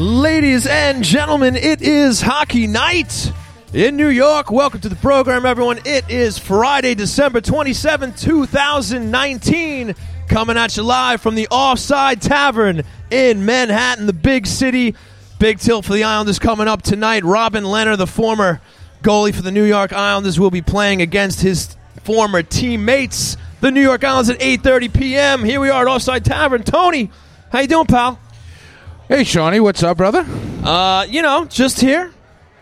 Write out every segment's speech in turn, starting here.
Ladies and gentlemen, it is hockey night in New York. Welcome to the program, everyone. It is Friday, December 27, 2019. Coming at you live from the Offside Tavern in Manhattan, the big city. Big tilt for the Islanders coming up tonight. Robin Lehner, the former goalie for the New York Islanders, will be playing against his former teammates, the New York Islanders, at 8:30 p.m. Here we are at Offside Tavern. Tony, how you doing, pal? Hey, Shawnee, what's up, brother? Uh, you know, just here,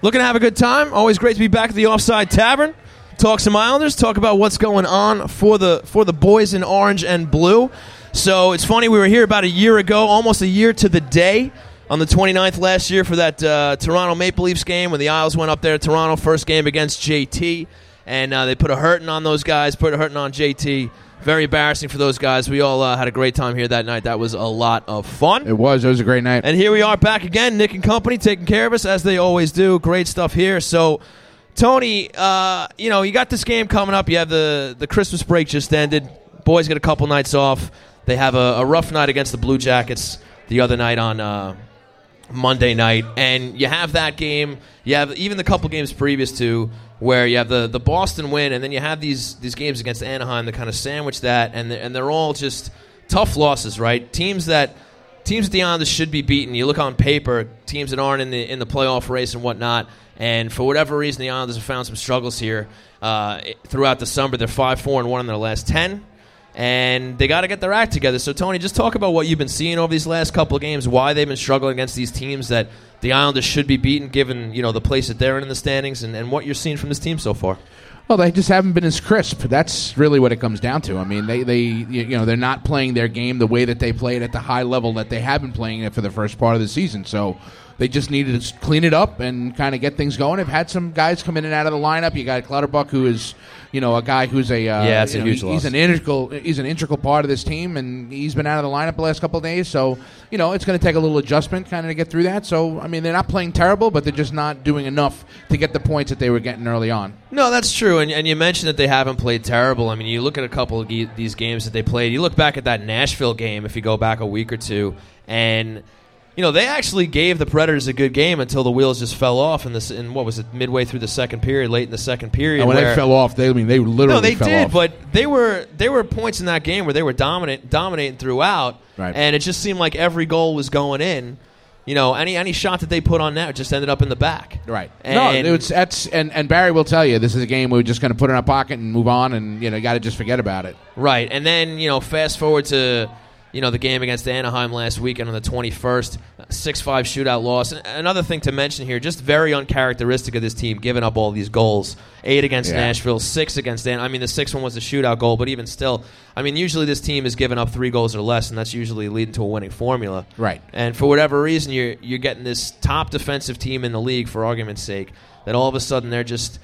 looking to have a good time. Always great to be back at the Offside Tavern. Talk some Islanders. Talk about what's going on for the for the boys in orange and blue. So it's funny we were here about a year ago, almost a year to the day, on the 29th last year for that uh, Toronto Maple Leafs game when the Isles went up there. to Toronto first game against JT, and uh, they put a hurting on those guys, put a hurting on JT. Very embarrassing for those guys. We all uh, had a great time here that night. That was a lot of fun. It was. It was a great night. And here we are back again, Nick and company taking care of us as they always do. Great stuff here. So, Tony, uh, you know, you got this game coming up. You have the the Christmas break just ended. Boys get a couple nights off. They have a, a rough night against the Blue Jackets the other night on uh, Monday night, and you have that game. You have even the couple games previous to where you have the, the Boston win, and then you have these these games against Anaheim that kind of sandwich that, and they're, and they're all just tough losses, right? Teams that teams at the Islanders should be beaten. You look on paper, teams that aren't in the in the playoff race and whatnot, and for whatever reason, the Islanders have found some struggles here uh, throughout the summer. They're five four and one in their last ten and they got to get their act together. So, Tony, just talk about what you've been seeing over these last couple of games, why they've been struggling against these teams that the Islanders should be beaten, given you know the place that they're in in the standings, and, and what you're seeing from this team so far. Well, they just haven't been as crisp. That's really what it comes down to. I mean, they, they you know they're not playing their game the way that they played at the high level that they have been playing it for the first part of the season. So they just needed to clean it up and kind of get things going. They've had some guys come in and out of the lineup. You got Clutterbuck, who is you know a guy who's a uh, yeah, it's a know, huge He's loss. an integral he's an integral part of this team, and he's been out of the lineup the last couple of days. So you know it's going to take a little adjustment kind of to get through that. So I mean they're not playing terrible, but they're just not doing enough to get the points that they were getting early on. No, that's true, and, and you mentioned that they haven't played terrible. I mean, you look at a couple of ge- these games that they played. You look back at that Nashville game, if you go back a week or two, and you know they actually gave the Predators a good game until the wheels just fell off in this. In what was it, midway through the second period, late in the second period. And when where- they fell off, they I mean they literally no, they did, off. but they were they were points in that game where they were dominant, dominating throughout, Right. and it just seemed like every goal was going in. You know, any any shot that they put on net just ended up in the back. Right. And no, it was that's and, and Barry will tell you this is a game we're just going to put in our pocket and move on, and you know, got to just forget about it. Right, and then you know, fast forward to you know the game against Anaheim last weekend on the twenty first, six five shootout loss. And Another thing to mention here, just very uncharacteristic of this team, giving up all these goals. Eight against Yeah. Nashville, six against An. I mean, the sixth one was a shootout goal, but even still, I mean, usually this team is giving up three goals or less, and that's usually leading to a winning formula. Right. And for whatever reason, you're you're getting this top defensive team in the league, for argument's sake, that all of a sudden they're just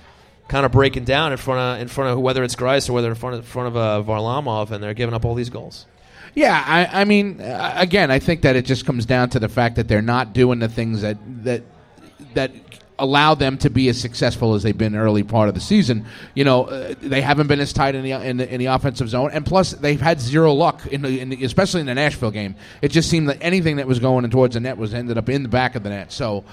kind of breaking down in front of in front of whether it's Greiss or whether in front of in front of uh, Varlamov, and they're giving up all these goals. Yeah, I, I mean, uh, again, I think that it just comes down to the fact that they're not doing the things that that that allow them to be as successful as they've been early part of the season. You know, uh, they haven't been as tight in the, in the in the offensive zone, and plus they've had zero luck in the, in the especially in the Nashville game. It just seemed that anything that was going in towards the net was ended up in the back of the net. So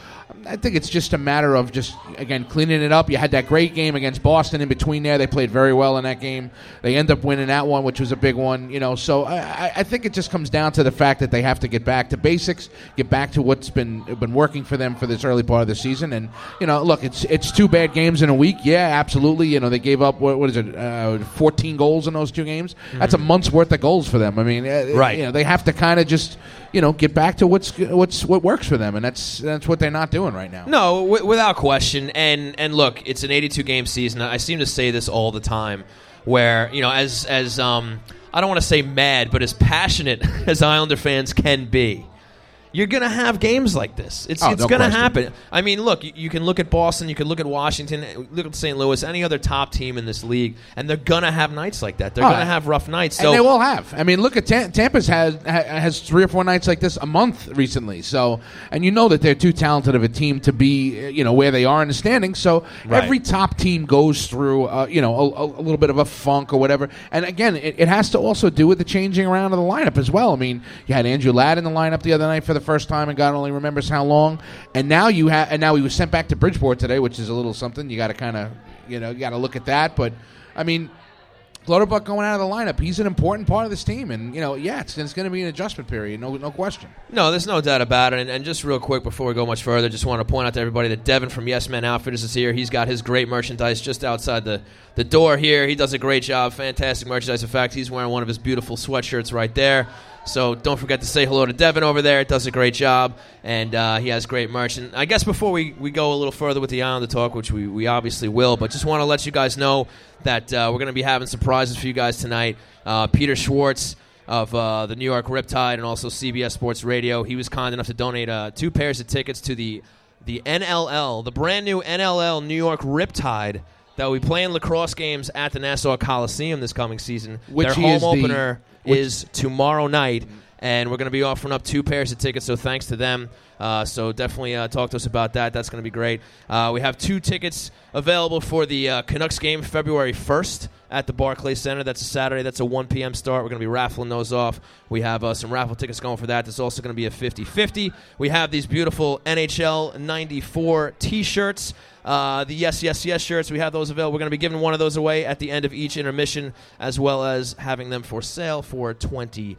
I think it's just a matter of just again cleaning it up. You had that great game against Boston in between there. They played very well in that game. They end up winning that one, which was a big one. You know, so I- I think it just comes down to the fact that they have to get back to basics, get back to what's been been working for them for this early part of the season. And you know, look, it's it's two bad games in a week. Yeah, absolutely. You know, they gave up what, what is it, uh, fourteen goals in those two games. That's a month's worth of goals for them. I mean, Right. You know, they have to kind of just you know get back to what's what's what works for them, and that's that's what they're not doing right now. No, w- without question. And and look, it's an 82 game season. I seem to say this all the time, where you know, as as um, I don't want to say mad, but as passionate as Islander fans can be. You're gonna have games like this. It's Oh, it's no gonna happen. I mean, look, you, you can look at Boston, you can look at Washington, look at St. Louis, any other top team in this league, and they're gonna have nights like that. They're Oh, gonna have rough nights. So and they will have. I mean, look at Tam- Tampa's has has three or four nights like this a month recently. So, and you know that they're too talented of a team to be, uh, you know, where they are in the standings. So Right. every top team goes through, uh, you know, a, a little bit of a funk or whatever. And again, it, it has to also do with the changing around of the lineup as well. I mean, you had Andrew Ladd in the lineup the other night for the the first time and God only remembers how long. And now you have, and now he was sent back to Bridgeport today, which is a little something. You got to kind of, you know, you got to look at that. But I mean, Clutterbuck going out of the lineup, he's an important part of this team, and you know, yeah, it's, it's going to be an adjustment period, no, no question. No, there's no doubt about it. And, and, just real quick before we go much further, just want to point out to everybody that Devin from Yes Men Outfitters is here. He's got his great merchandise just outside the, the door here. He does a great job, fantastic merchandise. In fact, he's wearing one of his beautiful sweatshirts right there. So don't forget to say hello to Devin over there. It does a great job, and uh, he has great merch. And I guess before we, we go a little further with the Islander talk, which we, we obviously will, but just want to let you guys know that uh, we're going to be having surprises for you guys tonight. Uh, Peter Schwartz of uh, the New York Riptide and also CBS Sports Radio, he was kind enough to donate uh, two pairs of tickets to the the NLL, the brand new NLL New York Riptide that will be playing lacrosse games at the Nassau Coliseum this coming season. Which Their home is the- opener which- is tomorrow night, and we're going to be offering up two pairs of tickets. So thanks to them. Uh, so definitely uh, talk to us about that. That's going to be great. Uh, we have two tickets available for the uh, Canucks game February 1st at the Barclays Center. That's a Saturday. That's a 1 p.m. start. We're going to be raffling those off. We have uh, some raffle tickets going for that. There's also going to be a 50 50. We have these beautiful NHL 94 t shirts. Uh, the Yes, Yes, Yes shirts, we have those available. We're going to be giving one of those away at the end of each intermission, as well as having them for sale for $20.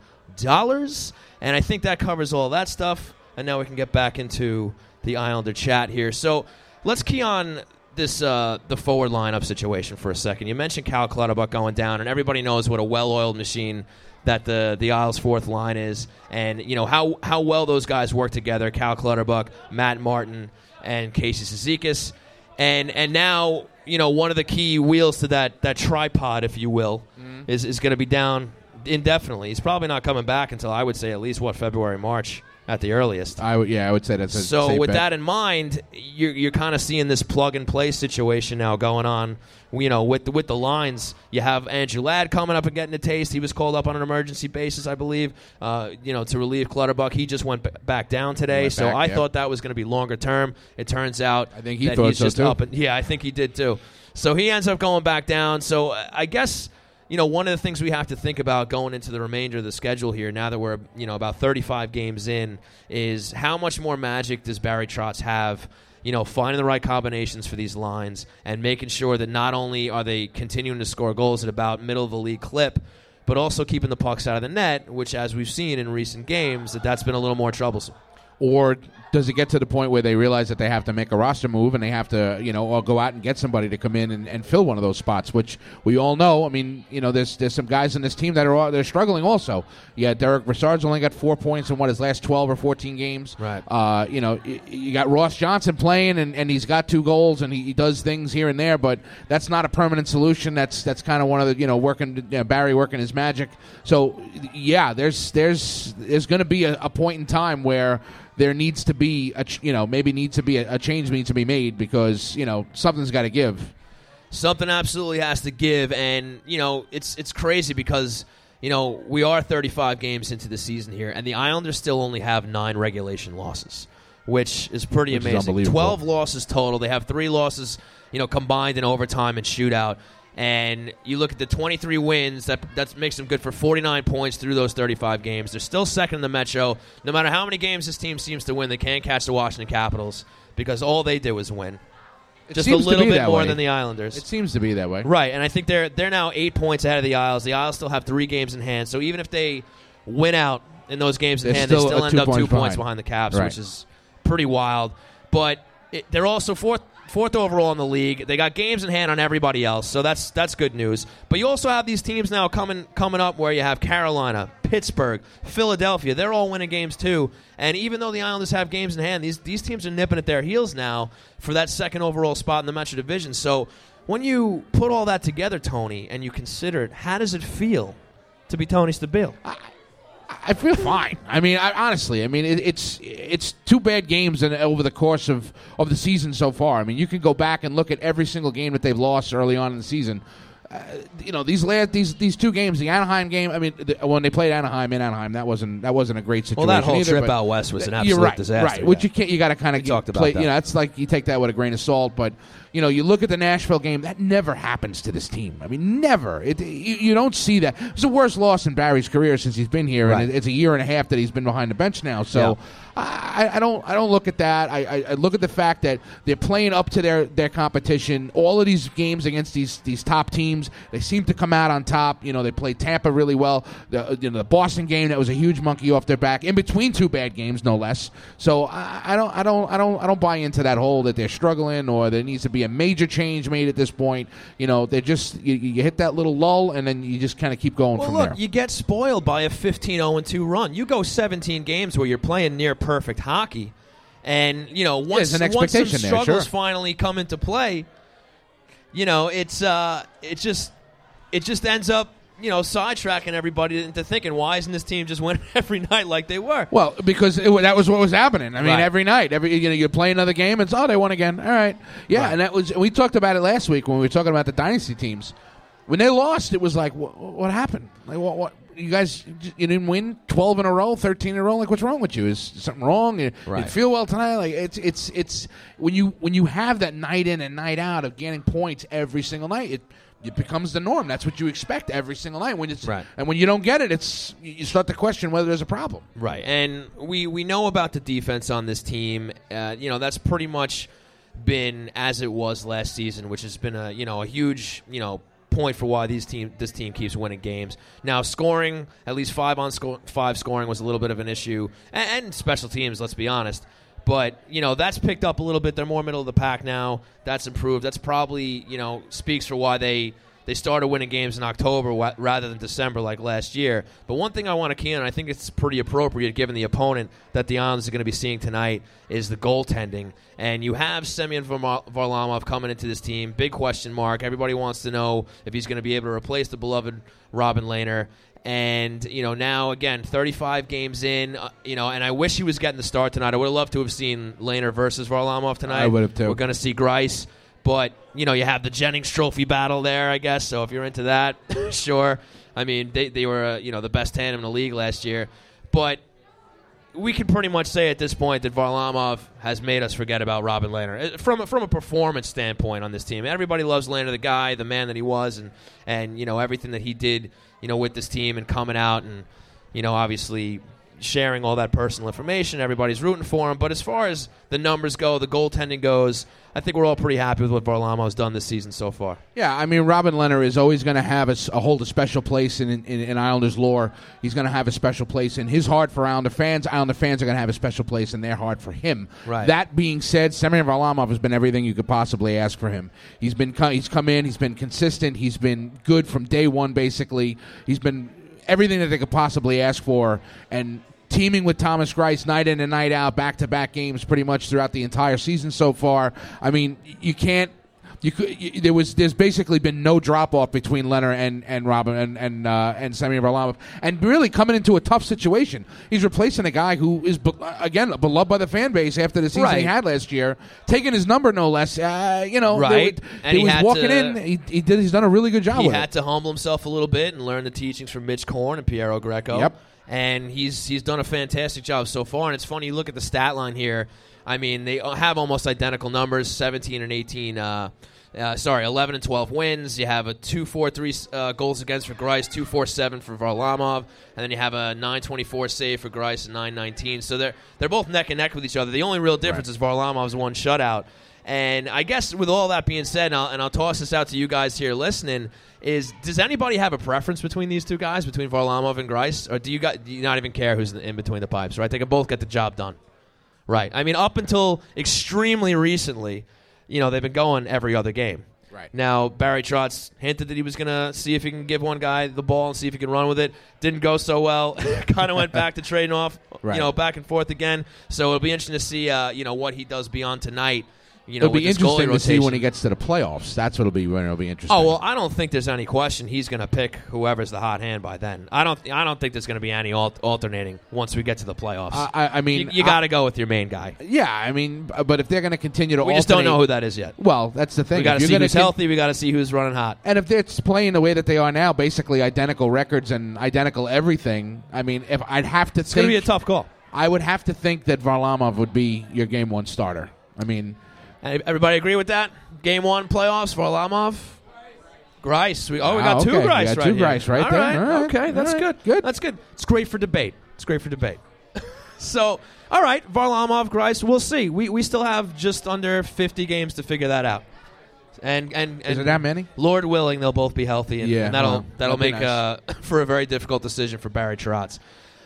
And I think that covers all that stuff. And now we can get back into the Islander chat here. So let's key on this uh, the forward lineup situation for a second. You mentioned Cal Clutterbuck going down, and everybody knows what a well-oiled machine that the the Isles fourth line is, and you know how how well those guys work together. Cal Clutterbuck, Matt Martin, and Casey Cizikas, and and now you know one of the key wheels to that that tripod, if you will, is is going to be down indefinitely. He's probably not coming back until I would say at least what February March at the earliest. I would, yeah, I would say that's a So with bet. that in mind, you're, you're kind of seeing this plug and play situation now going on. You know, with the, with the lines, you have Andrew Ladd coming up and getting a taste. He was called up on an emergency basis, I believe. Uh, you know, to relieve Clutterbuck. He just went b- back down today. went so back, I yeah. thought that was going to be longer term. It turns out I think he that thought he's so, just too. up. And, yeah, I think he did too. So he ends up going back down. So uh, I guess you know, one of the things we have to think about going into the remainder of the schedule here, now that we're you know about 35 games in, is how much more magic does Barry Trotz have? You know, finding the right combinations for these lines and making sure that not only are they continuing to score goals at about middle of the league clip, but also keeping the pucks out of the net, which, as we've seen in recent games, that that's been a little more troublesome. Or does it get to the point where they realize that they have to make a roster move and they have to, you know, or go out and get somebody to come in and, and fill one of those spots, which we all know. I mean, you know, there's there's some guys in this team that are all, they're struggling also. Yeah, Derek Brassard's only got four points in what his last twelve or fourteen games. Right. Uh, you know, y- you got Ross Johnston playing and, and he's got two goals and he, he does things here and there, but that's not a permanent solution. That's that's kind of one of the you know working you know, Barry working his magic. So yeah, there's there's there's going to be a, a point in time where there needs to be a ch- you know maybe needs to be a, a change needs to be made because you know something's got to give. something absolutely has to give and you know it's it's crazy because you know we are 35 games into the season here and the islanders still only have nine regulation losses which is pretty Which amazing unbelievable. 12 losses total they have three losses you know combined in overtime and shootout and you look at the 23 wins that that makes them good for 49 points through those 35 games they're still second in the metro no matter how many games this team seems to win they can't catch the washington capitals because all they did was win It just a little bit more way. than the islanders It seems to be that way. Right, and I think they're they're now eight points ahead of the Isles. The Isles still have three games in hand, so even if they win out in those games in hand, still, they still end up two points points behind. behind the Caps, Right. which is pretty wild. But it, they're also fourth fourth overall in the league. They got games in hand on everybody else, so that's that's good news. But you also have these teams now coming coming up where you have Carolina, Pittsburgh, Philadelphia. They're all winning games too. And even though the Islanders have games in hand, these these teams are nipping at their heels now for that second overall spot in the Metro Division. So when you put all that together, Tony, and you consider it, how does it feel to be Tony Stabile? I feel fine. I mean, I, honestly, I mean, it, it's it's two bad games in, over the course of, of the season so far. I mean, you can go back and look at every single game that they've lost early on in the season. Uh, you know these last these these two games, the Anaheim game. I mean, the, when they played Anaheim in Anaheim, that wasn't that wasn't a great situation. Well, that whole either, trip out west was an absolute right, disaster. Right, which you can't. You got to kind of talked about play. that. You know, it's like you take that with a grain of salt. But you know, you look at the Nashville game. That never happens to this team. I mean, never. It, you, you don't see that. It's the worst loss in Barry's career since he's been here, Right. and it, it's a year and a half that he's been behind the bench now. So. I, I don't. I don't look at that. I, I, I look at the fact that they're playing up to their, their competition. All of these games against these these top teams, they seem to come out on top. You know, they played Tampa really well. The you know the Boston game that was a huge monkey off their back in between two bad games, no less. So I, I don't. I don't. I don't. I don't buy into that whole that they're struggling or there needs to be a major change made at this point. You know, they're just you, you hit that little lull and then you just kind of keep going Well, from look, there. you get spoiled by a 15 0 2 run. You go 17 games where you're playing near perfect hockey, and you know once an once some there, struggles sure. finally come into play, you know it's uh it just it just ends up you know sidetracking everybody into thinking why isn't this team just winning every night like they were? Well, because it, that was what was happening. I mean, Right. every night, every you know, you play another game, it's oh, they won again. All right, yeah, Right. and that was we talked about it last week when we were talking about the dynasty teams. When they lost, it was like, what, what happened? Like, what, what? You guys, you didn't win twelve in a row, thirteen in a row. Like, what's wrong with you? Is something wrong? You, you feel well tonight? Like, it's it's it's when you when you have that night in and night out of getting points every single night, it. It becomes the norm. That's what you expect every single night. When it's Right. and when you don't get it, it's you you start to question whether there's a problem. Right, and we we know about the defense on this team. Uh, you know that's pretty much been as it was last season, which has been a you know a huge you know point for why these team this team keeps winning games. Now scoring at least five on sco- five scoring was a little bit of an issue, and, and special teams. Let's be honest. But you know that's picked up a little bit. They're more middle of the pack now. That's improved. That's probably you know speaks for why they they started winning games in October rather than December like last year. But one thing I want to key on, I think it's pretty appropriate given the opponent that the Islanders are going to be seeing tonight, is the goaltending. And you have Semyon Varma- Varlamov coming into this team. Big question mark. Everybody wants to know if he's going to be able to replace the beloved Robin Lehner. And you know now again, 35 games in. Uh, you know, and I wish he was getting the start tonight. I would have loved to have seen Lehner versus Varlamov tonight. I would have too. We're going to see Greiss, but you know you have the Jennings Trophy battle there, I guess. So if you're into that, sure. I mean, they they were uh, you know the best tandem in the league last year, but we can pretty much say at this point that Varlamov has made us forget about Robin Lehner Uh, from from a performance standpoint on this team. Everybody loves Lehner, the guy, the man that he was, and and you know everything that he did, you know, with this team and coming out and you know obviously sharing all that personal information. Everybody's rooting for him. But as far as the numbers go, the goaltending goes, I think we're all pretty happy with what Varlamov's done this season so far. Yeah, I mean, Robin Lehner is always going to have a, a hold a special place in, in, in Islanders lore. He's going to have a special place in his heart for Islander fans. Islander fans are going to have a special place in their heart for him. Right. That being said, Semyon Varlamov has been everything you could possibly ask for him. He's been he's come in. He's been consistent. He's been good from day one. Basically, he's been everything that they could possibly ask for, and teaming with Thomas Greiss night in and night out, back to back games, pretty much throughout the entire season so far. I mean, you can't. You could. You, there was. There's basically been no drop off between Lehner and and Robin and and uh, and Semyon Varlamov, and really coming into a tough situation. He's replacing a guy who is be- again beloved by the fan base after the season he had last year, taking his number no less. Uh, you know, they Right. would- And he was walking to- in. He, he did. He's done a really good job he with had it. to humble himself a little bit and learn the teachings from Mitch Korn and Piero Greco. Yep. And he's he's done a fantastic job so far. And it's funny you look at the stat line here. I mean, they have almost identical numbers: 17 and 18. Uh, uh, sorry, 11 and 12 wins. You have a 2-4-3 uh, goals against for Greiss, 2-4-7 for Varlamov, and then you have a 9-24 save for Greiss and 9-19. So they're they're both neck and neck with each other. The only real difference is Varlamov's one shutout. And I guess with all that being said, and I'll, and I'll toss this out to you guys here listening, is does anybody have a preference between these two guys, between Varlamov and Greiss, or do you got do you not even care who's in, in between the pipes? Right, they can both get the job done. Right. I mean, up until extremely recently, you know, they've been going every other game. Right. Now, Barry Trotz hinted that he was going to see if he can give one guy the ball and see if he can run with it. Didn't go so well. kind of went back to trading off, Right. you know, back and forth again. So it'll be interesting to see, uh, you know, what he does beyond tonight. You know, It'll be with this goalie interesting to see when he gets to the playoffs. That's what'll be when it'll be interesting. Oh well, I don't think there's any question he's going to pick whoever's the hot hand by then. I don't. I don't think there's going to be any al- alternating once we get to the playoffs. I, I- I mean, you you got to go with your main guy. Yeah, I mean, but if they're going to continue to, We just don't know who that is yet. Well, that's the thing. We got to see who's con- healthy. We got to see who's running hot. And if they're playing the way that they are now, basically identical records and identical everything, I mean, if I'd have to It's going to be a tough call. I would have to think that Varlamov would be your game one starter. I mean, Everybody agree with that? Game one playoffs for Alamov. Greiss. We, oh, we Ah, got two okay. You Greiss got right two here. Greiss right All there. right. All right. Okay, that's All right. good. Good. That's good. It's great for debate. It's great for debate. so, all right, Varlamov, Greiss. We'll see. We we still have just under 50 games to figure that out. And and, and is it that many? Lord willing, they'll both be healthy, and, Yeah, and that'll well, that'll make be uh, for a very difficult decision for Barry Trotz.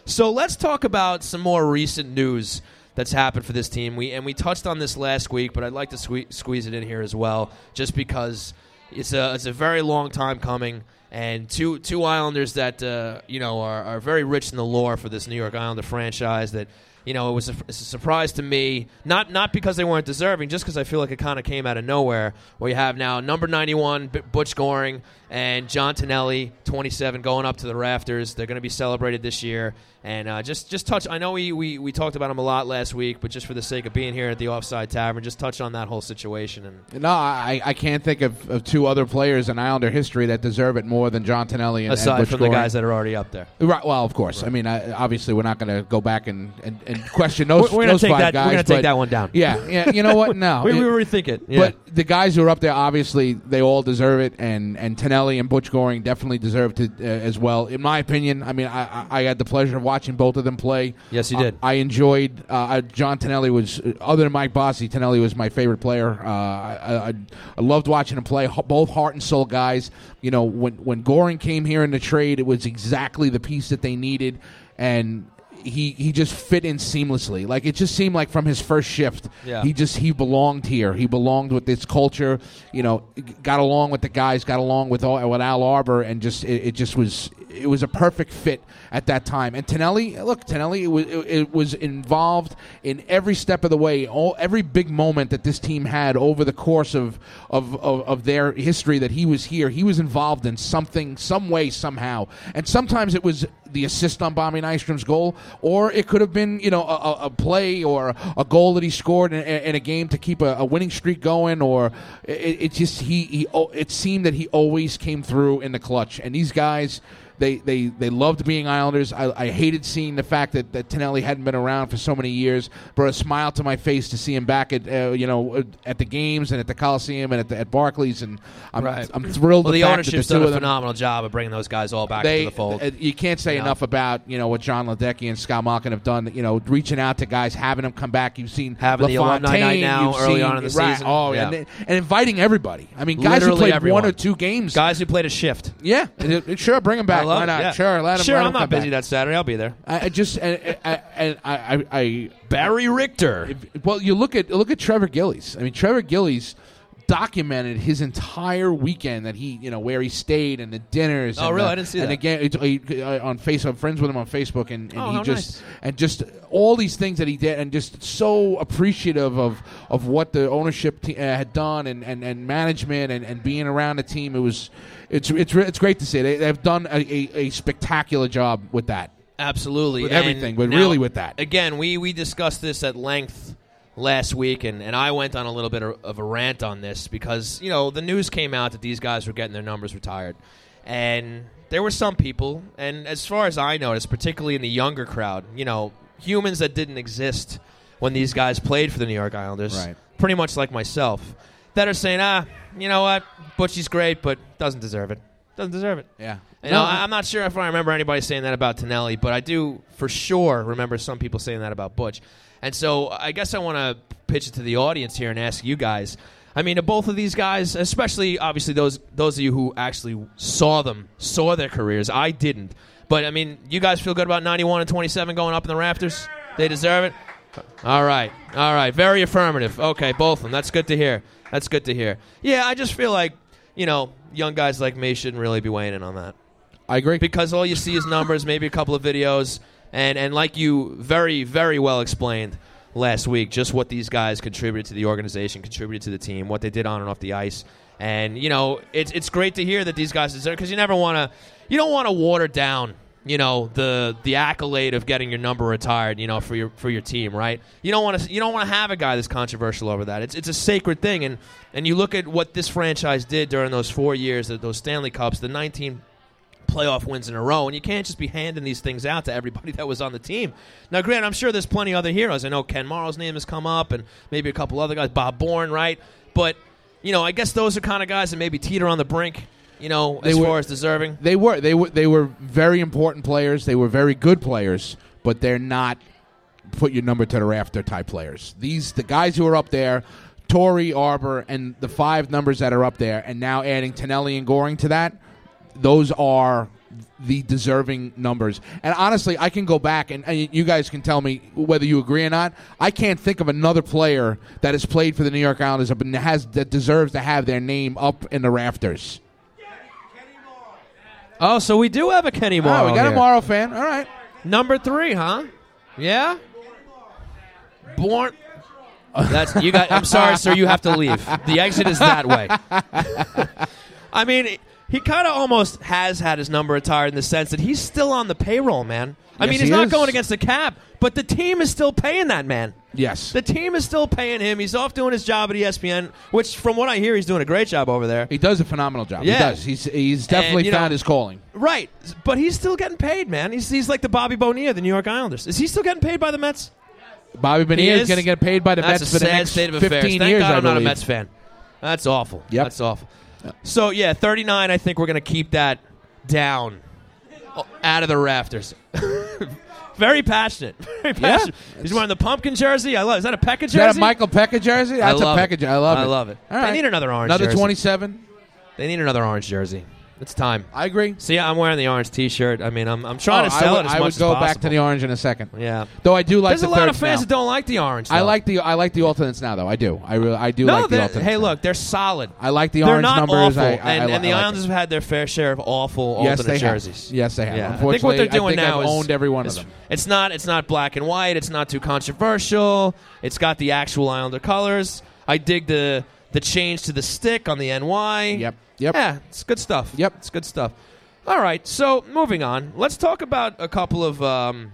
So let's talk about some more recent news that's happened for this team. We and we touched on this last week, but I'd like to sque- squeeze it in here as well, just because it's a it's a very long time coming. And two two Islanders that uh, you know are, are very rich in the lore for this New York Islander franchise. That you know it was a, it's a surprise to me, not not because they weren't deserving, just because I feel like it kind of came out of nowhere. Where you have now number ninety one Butch Goring and John Tonelli, twenty seven, going up to the rafters. They're going to be celebrated this year. And uh, just just touch. I know we, we, we talked about him a lot last week, but just for the sake of being here at the Offside Tavern, just touch on that whole situation. And No, I, I can't think of, of two other players in Islander history that deserve it more than John Tonelli and, aside and Butch from Goring. the guys that are already up there, Right. Well, of course. I mean, I, obviously, we're not going to go back and, and, and question those, we're, we're gonna those take five that. guys. we're gonna take but- that one down. Yeah. Yeah. You know what? No. we, we It- rethink it. Yeah. But the guys who are up there, obviously, they all deserve it, and and Tonelli and Butch Goring definitely deserve to uh, as well. In my opinion, I mean, I, I I had the pleasure of watching both of them play. Yes, you did. I enjoyed uh, uh, John Tonelli was uh, other than Mike Bossy. Tonelli was my favorite player. Uh, I, I, I loved watching him play. H- Both heart and soul guys. You know, when when Goring came here in the trade, it was exactly the piece that they needed, and. He, he just fit in seamlessly. Like it just seemed like from his first shift, Yeah. he just he belonged here. He belonged with this culture. You know, got along with the guys, got along with all, with Al Arbour, and just it, it just was it was a perfect fit at that time. And Tonelli, look, Tonelli it was, it, it was involved in every step of the way. All every big moment that this team had over the course of of, of of their history that he was here, he was involved in something, some way, somehow. And sometimes it was the assist on Bobby Nystrom's goal, or it could have been you know a, a- play or a goal that he scored in, in a game to keep a, a winning streak going, or it, it just he, he oh, it seemed that he always came through in the clutch. And these guys. They, they, they loved being Islanders. I, I hated seeing the fact that, that Tonelli hadn't been around for so many years. Brought a smile to my face to see him back at uh, you know at the games and at the Coliseum and at, the, at Barclays, and I'm, Right. I'm thrilled. well, the ownership's the two done a phenomenal job of bringing those guys all back they, to the fold. uh, you can't say You know? enough about you know what John Ledecky and Scott Malkin have done. You know, reaching out to guys, having them come back. You've seen Having the alumni night now, early seen- on in the right, season. Oh, Yeah. and, and inviting everybody. I mean, guys Literally who played everyone. one or two games. guys who played a shift. yeah, sure, bring them back. Love Why not? yeah. Sure, let them. Sure, let I'm 'em not come busy back. that Saturday. I'll be there. I, I just and, I, and I, I, I Barry Richter. well, you look at look at Trevor Gillies. I mean, Trevor Gillies documented his entire weekend that he, you know, where he stayed and the dinners. Oh, and really? the- I didn't see and that. again, he, uh, on Facebook, I'm friends with him on Facebook, and, and Oh, he just nice. and just all these things that he did, and just so appreciative of of what the ownership te- uh, had done, and, and, and management, and, and being around the team. It was, it's it's it's great to see. They, they've done a, a, a spectacular job with that. Absolutely. With And everything, but now, really with that. Again, we, we discussed this at length last week, and, and I went on a little bit of, of a rant on this because, you know, the news came out that these guys were getting their numbers retired. And there were some people, and as far as I noticed, particularly in the younger crowd, you know, humans that didn't exist when these guys played for the New York Islanders, Right. pretty much like myself, that are saying, ah, you know what, Butchie's great, but doesn't deserve it. Doesn't deserve it. Yeah. You know, I'm not sure if I remember anybody saying that about Tonelli, but I do for sure remember some people saying that about Butch. And so I guess I want to pitch it to the audience here and ask you guys. I mean, both of these guys, especially obviously those those of you who actually saw them, saw their careers. I didn't, but I mean, you guys feel good about 91 and 27 going up in the rafters. They deserve it. All right, all right, very affirmative. Okay, both of them. That's good to hear. That's good to hear. Yeah, I just feel like you know, young guys like me shouldn't really be weighing in on that I agree. because all you see is numbers, maybe a couple of videos, and and like you very very well explained, last week, just what these guys contributed to the organization, contributed to the team, what they did on and off the ice. And you know, it's it's great to hear that these guys deserve because you never want to, you don't want to water down, you know, the the accolade of getting your number retired, you know, for your for your team, right? You don't want to you don't want to have a guy that's controversial over that. It's it's a sacred thing, and and you look at what this franchise did during those four years, those Stanley Cups, the 19 playoff wins in a row, and you can't just be handing these things out to everybody that was on the team. Now, Grant, I'm sure there's plenty other heroes. I know Ken Morrow's name has come up, and maybe a couple other guys, Bob Bourne, right? But you know, I guess those are kind of guys that maybe teeter on the brink. You know, They as were- far as deserving. They were they were they were very important players. They were very good players, but they're not put your number to the rafter type players. These the guys who are up there, Torrey, Arbour, and the five numbers that are up there, and now adding Tonelli and Goring to that, those are the deserving numbers. And honestly, I can go back and, and you guys can tell me whether you agree or not. I can't think of another player that has played for the New York Islanders and has that deserves to have their name up in the rafters. Oh, so we do have a Kenny Oh, we got a here. Morrow fan. All right. Number three, huh? Yeah. Born. That's you got. I'm sorry, sir. You have to leave. The exit is that way. I mean, he kind of almost has had his number retired in the sense that he's still on the payroll, man. I Yes, mean, he's he not is. going against the cap, but the team is still paying that man. Yes. The team is still paying him. He's off doing his job at ESPN, which, from what I hear, he's doing a great job over there. He does a phenomenal job. Yeah. He does. He's he's definitely And, you know- found his calling. Right, but he's still getting paid, man. He's, he's like the Bobby Bonilla of the New York Islanders. Is he still getting paid by the Mets? Bobby Bonilla is is? going to get paid by the That's Mets a for the next state of 15 affairs. Thank years. God I'm not a. Mets fan. That's awful. Yep. That's awful. So yeah, 39. I think we're gonna keep that down, oh, out of the rafters. Very passionate. Very passionate. He's wearing the pumpkin jersey. I love. Is that a Peca jersey? Is that a Michael Peca jersey? I That's a love Peca it. jersey. I love it. I love it. All They need another orange Another jersey. 27. They need another orange jersey. It's time. I agree. See, I'm wearing the orange T-shirt. I mean, I'm, I'm trying Oh, to sell I would, it as I much would as go possible. back to the orange in a second. Yeah. Though I do like There's the a lot of fans now. that don't like the orange. I like the I like the alternates now though. I do. I really I do No, like the alternates. hey, look, they're solid. I like the They're orange not numbers. awful, I, I, and, I, and the I like Islanders it. have had their fair share of awful Yes, alternate jerseys. Yes, they have. Yeah. I think what they're doing now I've is owned every one of them. It's not it's not black and white. It's not too controversial. It's got the actual Islander colors. I dig the the change to the stick on the NY. Yep. Yep. Yeah, it's good stuff. Yep. it's good stuff. All right, so moving on. Let's talk about a couple of um,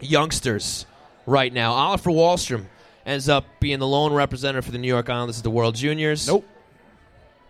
youngsters right now. Oliver Wahlstrom ends up being the lone representative for the New York Islanders at the World Juniors. Nope.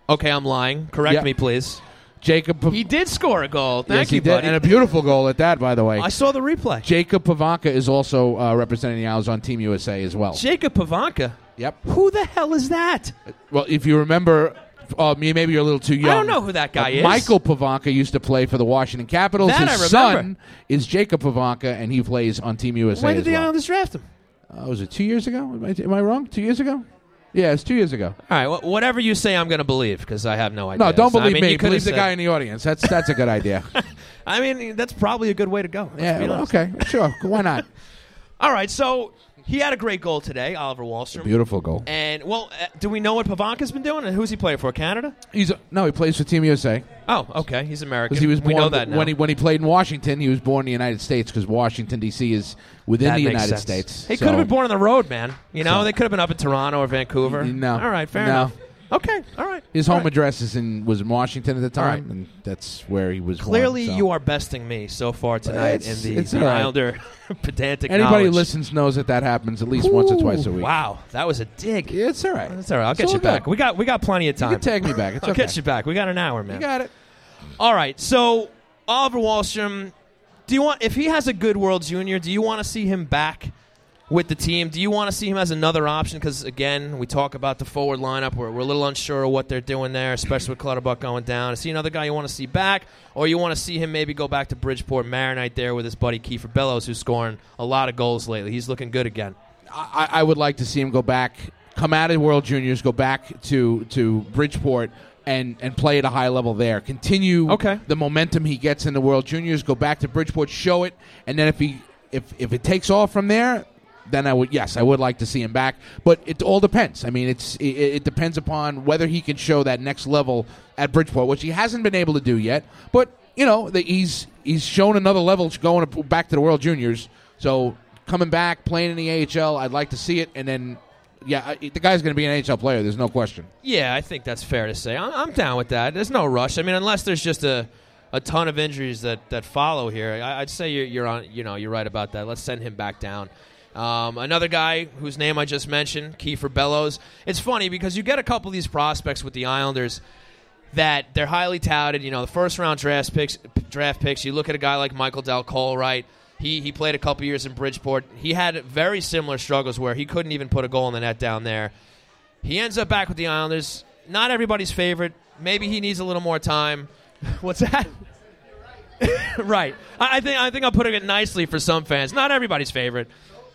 Okay, I'm lying. Correct Yep. me, please. Jacob. Pav- He did score a goal. Thank yes, you, he did, buddy. and a beautiful goal at that. By the way, I saw the replay. Jacob Pivonka is also uh, representing the Islanders on Team USA as well. Jacob Pivonka. Yep. Who the hell is that? Well, if you remember, uh, maybe you're a little too young. I don't know who that guy is. Michael Pivonka used to play for the Washington Capitals. That His I remember. son is Jacob Pivonka, and he plays on Team USA When as did the well. Islanders draft him? Uh, was it two years ago? Am I, am I wrong? Two years ago? Yeah, it's two years ago. All right, wh- whatever you say, I'm going to believe because I have no idea. No, don't So, I believe mean, me. you Believe the said- guy in the audience. That's that's a good idea. I mean, that's probably a good way to go. let's yeah. be honest. okay. Sure. Why not? All right, so he had a great goal today, Oliver Wahlstrom. Beautiful goal. And well, uh, do we know what Pivonka's been doing? And who's he playing for? Canada? He's no. He plays for Team USA Oh, okay, he's American. he was we know that now. when he when he played in Washington. He was born in the United States because Washington D.C. is within That the makes United sense. States. He could have been born on the road, man. You know, So- they could have been up in Toronto or Vancouver. No. All right, fair No. enough. Okay, all right. His All home right. address is in was in Washington at the time, right. and that's where he was. born, Clearly, so. you are besting me so far tonight It's- in the, all right. Islander pedantic Anybody who knowledge. listens knows that that happens at least once or twice a week. Wow, that was a dig. It's all right. It's all right. I'll It's get you back. good. We got we got plenty of time. You can tag me back. It's I'll okay. get you back. We got an hour, man. You got it. All right. So Oliver Wahlstrom, do you want if he has a good World Junior? Do you want to see him back with the team? Do you want to see him as another option? Because again, we talk about the forward lineup. We're, we're a little unsure of what they're doing there, especially with Clutterbuck going down. Is he another guy you want to see back, or you want to see him maybe go back to Bridgeport Marinite there with his buddy Kiefer Bellows, who's scoring a lot of goals lately? He's looking good again. I, I would like to see him go back, come out of World Juniors, go back to to Bridgeport. And, and play at a high level there. Continue Okay. the momentum he gets in the World Juniors. Go back to Bridgeport, show it, and then if he if if it takes off from there, then I would yes, I would like to see him back. But it all depends. I mean, it's it, it depends upon whether he can show that next level at Bridgeport, which he hasn't been able to do yet. But you know, the, he's he's shown another level going back to the World Juniors. So coming back, playing in the AHL. I'd like to see it, and then yeah, the guy's going to be an NHL player. There's no question. Yeah, I think that's fair to say. I'm, I'm down with that. There's no rush. I mean, unless there's just a, a ton of injuries that, that follow here, I, I'd say you're, you're on. You know, you're right about that. Let's send him back down. Um, another guy whose name I just mentioned, Kiefer Bellows. It's funny because you get a couple of these prospects with the Islanders that they're highly touted. You know, the first round draft picks. Draft picks. You look at a guy like Michael Dal Colle, right? He he played a couple years in Bridgeport. He had very similar struggles where he couldn't even put a goal in the net down there. He ends up back with the Islanders. Not everybody's favorite. Maybe he needs a little more time. What's that? right. I, I think I think I'm putting it nicely for some fans. Not everybody's favorite.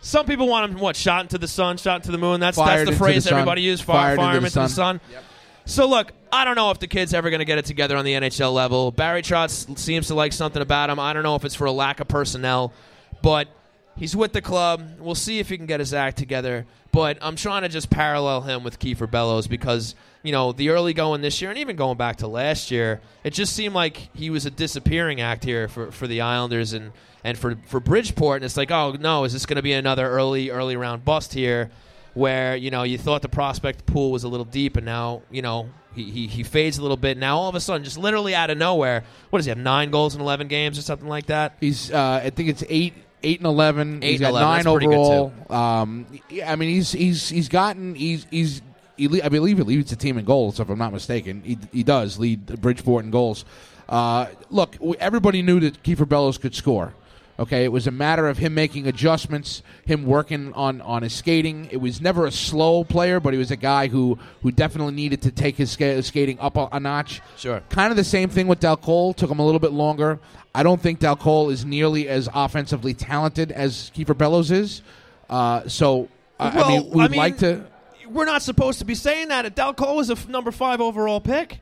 Some people want him what shot into the sun, shot into the moon. That's Fired that's the phrase the everybody uses. Fire, Fired fire into him the into the sun. sun. So look, I don't know if the kid's ever going to get it together on the NHL level. Barry Trotz seems to like something about him. I don't know if it's for a lack of personnel, but he's with the club. We'll see if he can get his act together. But I'm trying to just parallel him with Kiefer Bellows because you know the early going this year and even going back to last year, it just seemed like he was a disappearing act here for, for the Islanders and and for for Bridgeport. And it's like, oh no, is this going to be another early early round bust here? where you know you thought the prospect pool was a little deep, and now you know he, he, he fades a little bit. Now all of a sudden, just literally out of nowhere, what does he have? Nine goals in eleven games or something like that. He's uh, I think it's eight eight and eleven. Eight he's and got 11, nine that's overall. Um, yeah, I mean he's he's he's gotten he's he's. He, I believe he leads the team in goals, if I'm not mistaken. He, he does lead Bridgeport in goals. Uh, look, everybody knew that Kiefer Bellows could score. Okay, it was a matter of him making adjustments, him working on, on his skating. It was never a slow player, but he was a guy who, who definitely needed to take his ska- skating up a, a notch. Sure. Kind of the same thing with Dal Colle. Took him a little bit longer. I don't think Dal Colle is nearly as offensively talented as Kiefer Bellows is. Uh, so, I- I mean, we'd like to. We're not supposed to be saying that. Dal Colle was a f- number five overall pick.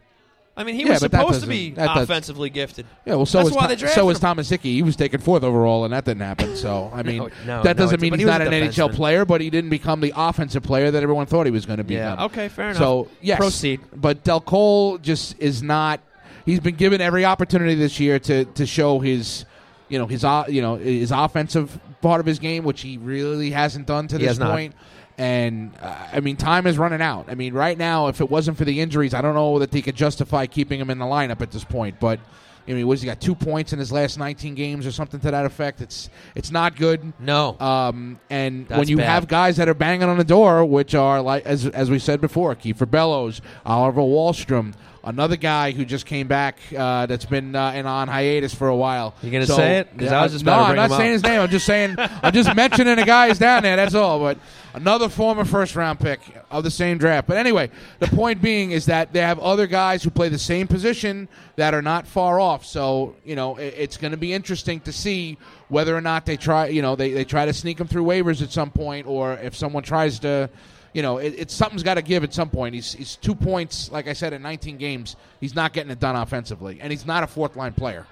I mean, he Yeah, was supposed to be that offensively gifted. Yeah, well, so That's is why Tom- they drafted so is him. Thomas Hickey. He was taken fourth overall, and that didn't happen. So, I mean, no, that doesn't it- mean he's he was not a an NHL player, but he didn't become the offensive player that everyone thought he was going to be. Yeah. Okay. Fair enough. So yes, proceed. But Dal Colle just is not. He's been given every opportunity this year to to show his, you know, his uh, you know his offensive part of his game, which he really hasn't done to He this point. not. And uh, I mean, time is running out. I mean, right now, if it wasn't for the injuries, I don't know that they could justify keeping him in the lineup at this point. But I mean, was he got two points in his last 19 games or something to that effect? It's it's not good. no. Um, and That's when you bad. have guys that are banging on the door, which are like as as we said before, Kiefer Bellows, Oliver Wahlstrom, another guy who just came back uh, that's been uh, in on hiatus for a while. You gonna say it? 'Cause I was just no, I'm not saying up. his name. I'm just saying I'm just mentioning the guys down there. That's all. But another former first round pick of the same draft. But anyway, the point being is that they have other guys who play the same position that are not far off. So you know it, it's going to be interesting to see whether or not they try. You know they, they try to sneak him through waivers at some point, or if someone tries to. You know, it, it's something's got to give at some point. He's, he's two points, like I said, in 19 games. He's not getting it done offensively, and he's not a fourth line player.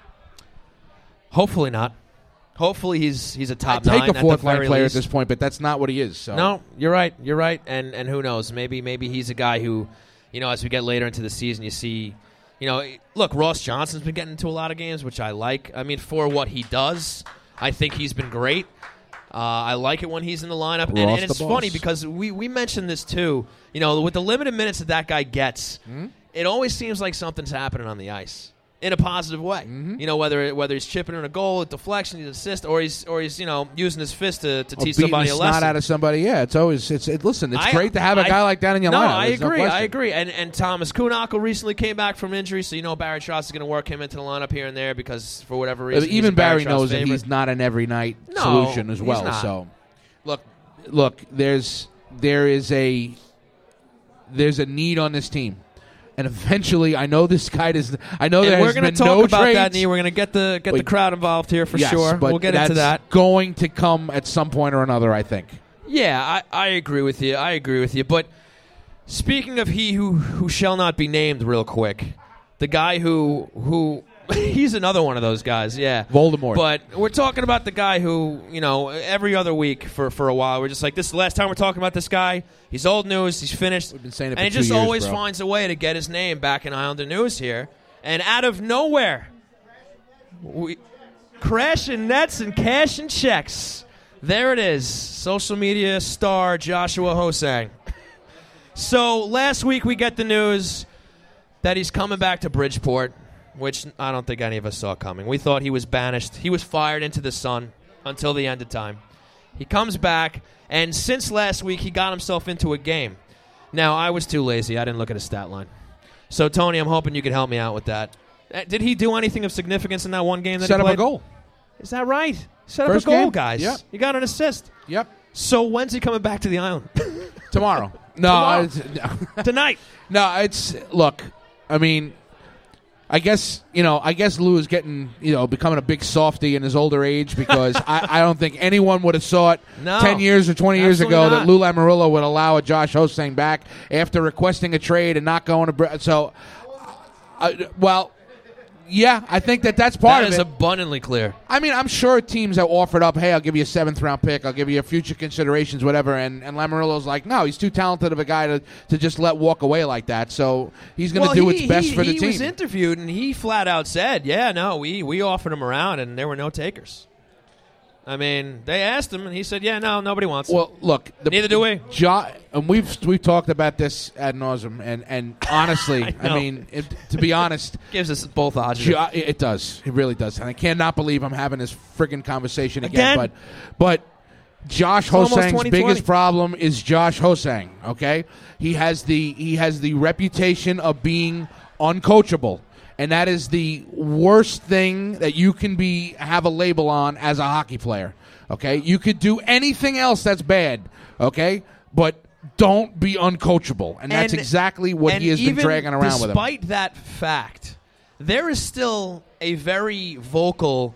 Hopefully not. Hopefully he's he's a top I take nine a fourth line player least. at this point, but that's not what he is. So No, you're right. You're right. And and who knows? Maybe maybe he's a guy who, you know, as we get later into the season, you see, you know, look, Ross Johnston's been getting into a lot of games, which I like. I mean, for what he does, I think he's been great. Uh, I like it when he's in the lineup, and, and it's funny because we we mentioned this too. You know, with the limited minutes that that guy gets, Hmm? it always seems like something's happening on the ice in a positive way. Mm-hmm. You know, whether whether he's chipping in a goal, a deflection, he's assist, or he's or he's you know using his fist to, to Or teach somebody a lesson. out of somebody. Yeah, it's always it's it, listen. It's I- great to have a I- guy like that in your no, lineup. I There's no agree. I agree. And and Thomas Kuhnhackl recently came back from injury, so you know Barry Trotz is going to work him into the lineup here and there because for whatever reason, Even Barry, Barry knows Trotz that he's not an every night No, solution as well. not. So, look, look. There's there is a there's a need on this team, and eventually, I know this guy does. I know there And we're has going to been talk no about trades. that. Nee. We're going to get the get the crowd involved here for Yes, sure. but We'll get into that. Going to come at some point or another, I think. Yeah, I, I agree with you. I agree with you. But speaking of he who who shall not be named, real quick, the guy who who he's another one of those guys. Yeah, Voldemort. But we're talking about the guy who you know every other week for for a while we're just like this is the last time we're talking about this guy. He's old news. He's finished. We've been saying it and he just years, always bro. finds a way to get his name back in Islander news here. And out of nowhere, we crashing nets and cashing checks. There it is. Social media star Joshua Ho-Sang. So last week we get the news that he's coming back to Bridgeport, which I don't think any of us saw coming. We thought he was banished. He was fired into the sun until the end of time. He comes back, and since last week, he got himself into a game. Now, I was too lazy. I didn't look at his stat line. So, Tony, I'm hoping you could help me out with that. Uh, Did he do anything of significance in that one game that Set he up played? a goal. Is that right? Set First up a goal, game? guys. Yep. You got an assist. Yep. So when's he coming back to the island? Tomorrow. No, Tomorrow. it's- Tonight. no, it's look. I mean, I guess you know. I guess Lou is getting you know becoming a big softy in his older age because I, I don't think anyone would have thought No. ten years or twenty years ago not. that Lou Lamoriello would allow a Josh Ho-Sang back after requesting a trade and not going to. So, uh, well, yeah, I think that that's part That of is it. abundantly clear. I mean, I'm sure teams have offered up, hey, I'll give you a seventh round pick, I'll give you a future considerations, whatever. And, and Lamoriello's like, no, he's too talented of a guy to, to just let walk away like that. So he's going to well, do he, what's best he- for the he team. He was interviewed and he flat out said, "Yeah, no, we we offered him around and there were no takers." I mean, they asked him and he said, "Yeah, no, nobody wants." him." well, look, the, Neither do we. Jo- and we've we've talked about this ad nauseum, and and honestly, I I, mean, if, to be honest, gives us both odds. Jo- it it does, it really does, and I cannot believe I'm having this friggin' conversation Again? again. But but Josh almost Ho-Sang's biggest problem is Josh Ho-Sang. Okay, he has the he has the reputation of being uncoachable, and that is the worst thing that you can be have a label on as a hockey player. Okay, you could do anything else that's bad. Okay, but don't be uncoachable, and that's exactly what he has been dragging around with him. Despite that fact, there is still a very vocal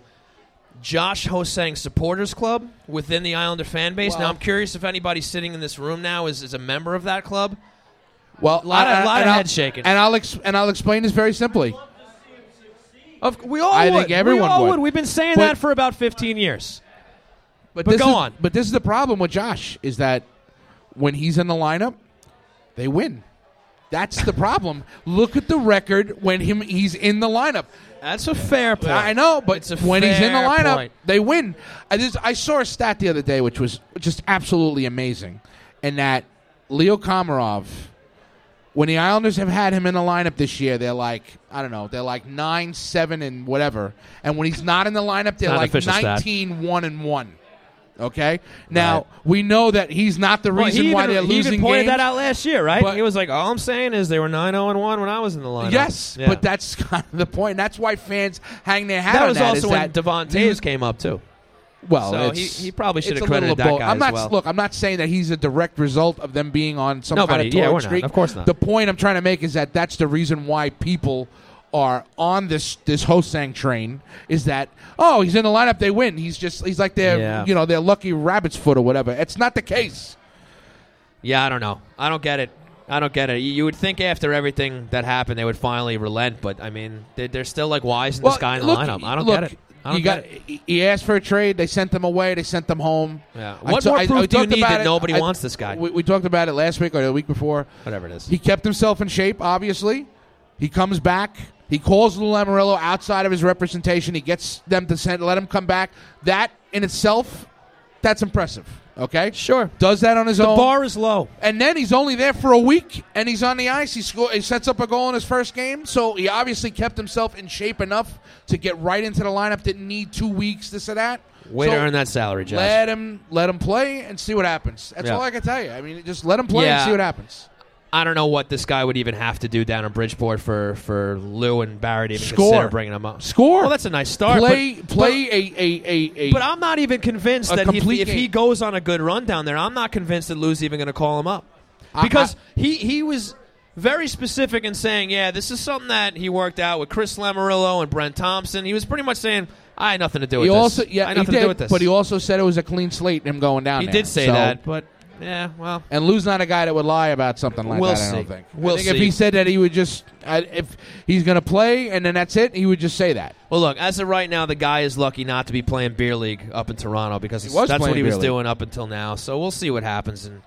Josh Ho-Sang supporters club within the Islander fan base. now, I'm curious if anybody sitting in this room now is, is a member of that club. Well, Lot of- I- lot of head shaking. and I'll ex- and I'll explain this very simply. Of, we all I would. think everyone we all would. would. We've been saying But- that for about 15 years. But, But this go is, on. But this is the problem with Josh is that when he's in the lineup, they win. That's the problem. Look at the record when him he's in the lineup. That's a fair point. I know, but a when he's in the lineup, point. they win. I, just, I saw a stat the other day which was just absolutely amazing, and that Leo Komarov, when the Islanders have had him in the lineup this year, they're like I don't know, they're like nine, seven, and whatever. And when he's not in the lineup, they're Not like official stat. 19, one and one. Okay, now Right. we know that he's not the Well, reason he why they're he losing even pointed games. that out last year, right? But- he was like, "All I'm saying is they were 9-0 and one when I was in the lineup." Yes, Yeah. but that's kind of the point. That's why fans hang their hat that on was that. is also when that Devon he Toews came up too. Well, So he- he probably should have credited that guy I'm not well. look. I'm not saying that he's a direct result of them being on some Nobody- kind of yeah, we're not. Of course not. The point I'm trying to make is that that's the reason why people are on this this Ho-Sang train. Is that oh he's in the lineup they win. He's just he's like their Yeah. you know their lucky rabbit's foot or whatever. It's not the case. Yeah, I don't know. I don't get it. I don't get it. You would think after everything that happened, they would finally relent, but I mean, they're, still like, why isn't this guy in the look, lineup? I don't look, get it. I don't you got, it. he- asked for a trade. They sent them away. They sent them home. Yeah. What more I- proof I do you need that it. nobody wants this guy? We, we talked about it last week or the week before. Whatever it is. He kept himself in shape, obviously. He comes back. He calls Lou Lamoriello outside of his representation. He gets them to send, let him come back. That in itself, that's impressive. Okay? Sure. Does that on his The own. The bar is low. and then he's only there for a week, and he's on the ice. He, sco- he sets up a goal in his first game, so he obviously kept himself in shape enough to get right into the lineup. Didn't need two weeks, this or that. Way So to earn that salary, Josh. Let him let him play and see what happens. That's Yeah. all I can tell you. I mean, just let him play and see what happens. I don't know what this guy would even have to do down in Bridgeport for, for Lou and Barry to even Score. consider bringing him up. Score. Well, that's a nice start. play but, play a a a, a But, but I'm not even convinced that if, complete if he goes on a good run down there, I'm not convinced that Lou's even going to call him up. I- Because he, he was very specific in saying, yeah, this is something that he worked out with Chris Lamoriello and Brent Thompson. He was pretty much saying, I had nothing to do with he this. also I yeah had he nothing to do did, with this. but he also said it was a clean slate him going down. He there. did say So- that, but yeah, well, And Lou's not a guy that would lie about something like We'll that. I don't see. think. We'll I think if he said that he would just I, if he's going to play and then that's it, he would just say that. Well, look, as of right now, the guy is lucky not to be playing beer league up in Toronto because He that's what he was league. doing up until now. So we'll see what happens, and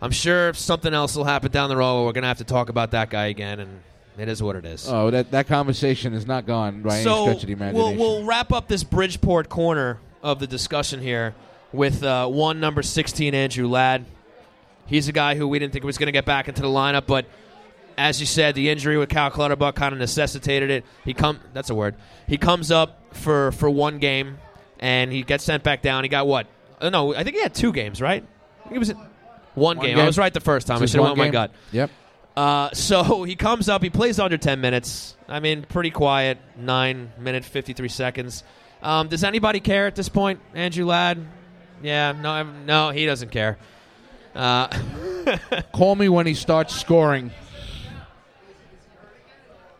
I'm sure something else will happen down the road. Where we're gonna have to talk about that guy again, and it is what it is. Oh, that that conversation is not gone by so any stretch of the we'll we'll wrap up this Bridgeport corner of the discussion here. With uh, one number 16, Andrew Ladd. He's a guy who we didn't think was going to get back into the lineup, but as you said, the injury with Cal Clutterbuck kind of necessitated it. He come that's a word. He comes up for for one game, and he gets sent back down. He got what? Uh, no, I think he had two games, right? It was one, One game. game. I was right the first time. I should have went my gut. Yep. Uh, so he comes up. He plays under 10 minutes. I mean, pretty quiet. Nine minute 53 seconds. Um, does anybody care at this point, Andrew Ladd? Yeah, no, I'm- no, he doesn't care. Uh, Call me when he starts scoring.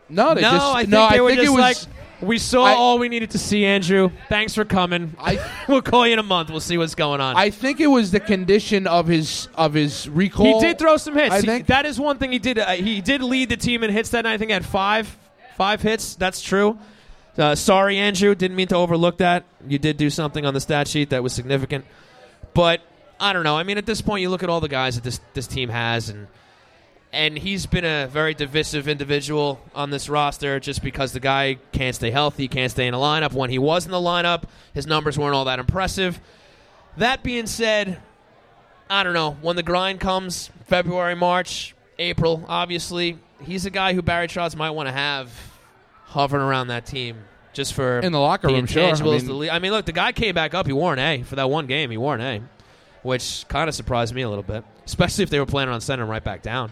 No, they no, just I think no. they I were think just it was. like, we saw I- all we needed to see, Andrew. Thanks for coming. I we'll call you in a month. We'll see what's going on. I think it was the condition of his of his recall. he did throw some hits. I He- think- that is one thing he did. Uh, he did lead the team in hits that night. I think he had five, five hits. That's true. Uh, sorry, Andrew. Didn't mean to overlook that. You did do something on the stat sheet that was significant. But I don't know. I mean, at this point, you look at all the guys that this this team has, and and he's been a very divisive individual on this roster just because the guy can't stay healthy, can't stay in the lineup. When he was in the lineup, his numbers weren't all that impressive. That being said, I don't know. When the grind comes, February, March, April, obviously, he's a guy who Barry Trotz might want to have hovering around that team just for in the locker the room. Sure. I mean, le- I mean, look, the guy came back up. He wore an A for that one game. He wore an A, which kind of surprised me a little bit, especially if they were planning on sending him right back down.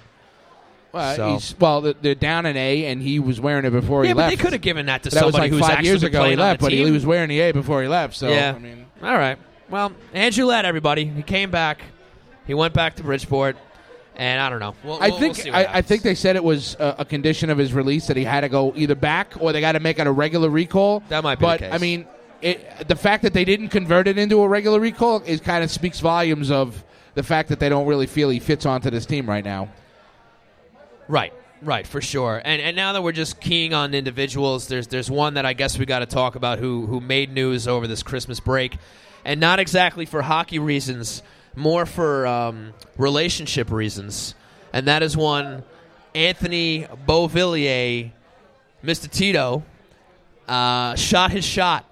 well, so- he's, well, they're- down an A, and he was wearing it before he left. yeah, he but left. they could have given that to But that was somebody like who's five actually years ago. He left, but he was wearing the A before he left. So Yeah. I mean, All right. Well, Andrew led everybody. He came back. He went back to Bridgeport, and I don't know. We'll, I we'll- think we'll see what I, I think they said it was a, a condition of his release that he had to go either back or they got to make it a regular recall. That might be the But case. I mean, it, the fact that they didn't convert it into a regular recall is kind of speaks volumes of the fact that they don't really feel he fits onto this team right now. Right, right, for sure. And and now that we're just keying on individuals, there's there's one that I guess we got to talk about who who made news over this Christmas break, and not exactly for hockey reasons, more for um, relationship reasons, and that is one Anthony Beauvillier, Mr. Tito, uh, shot his shot,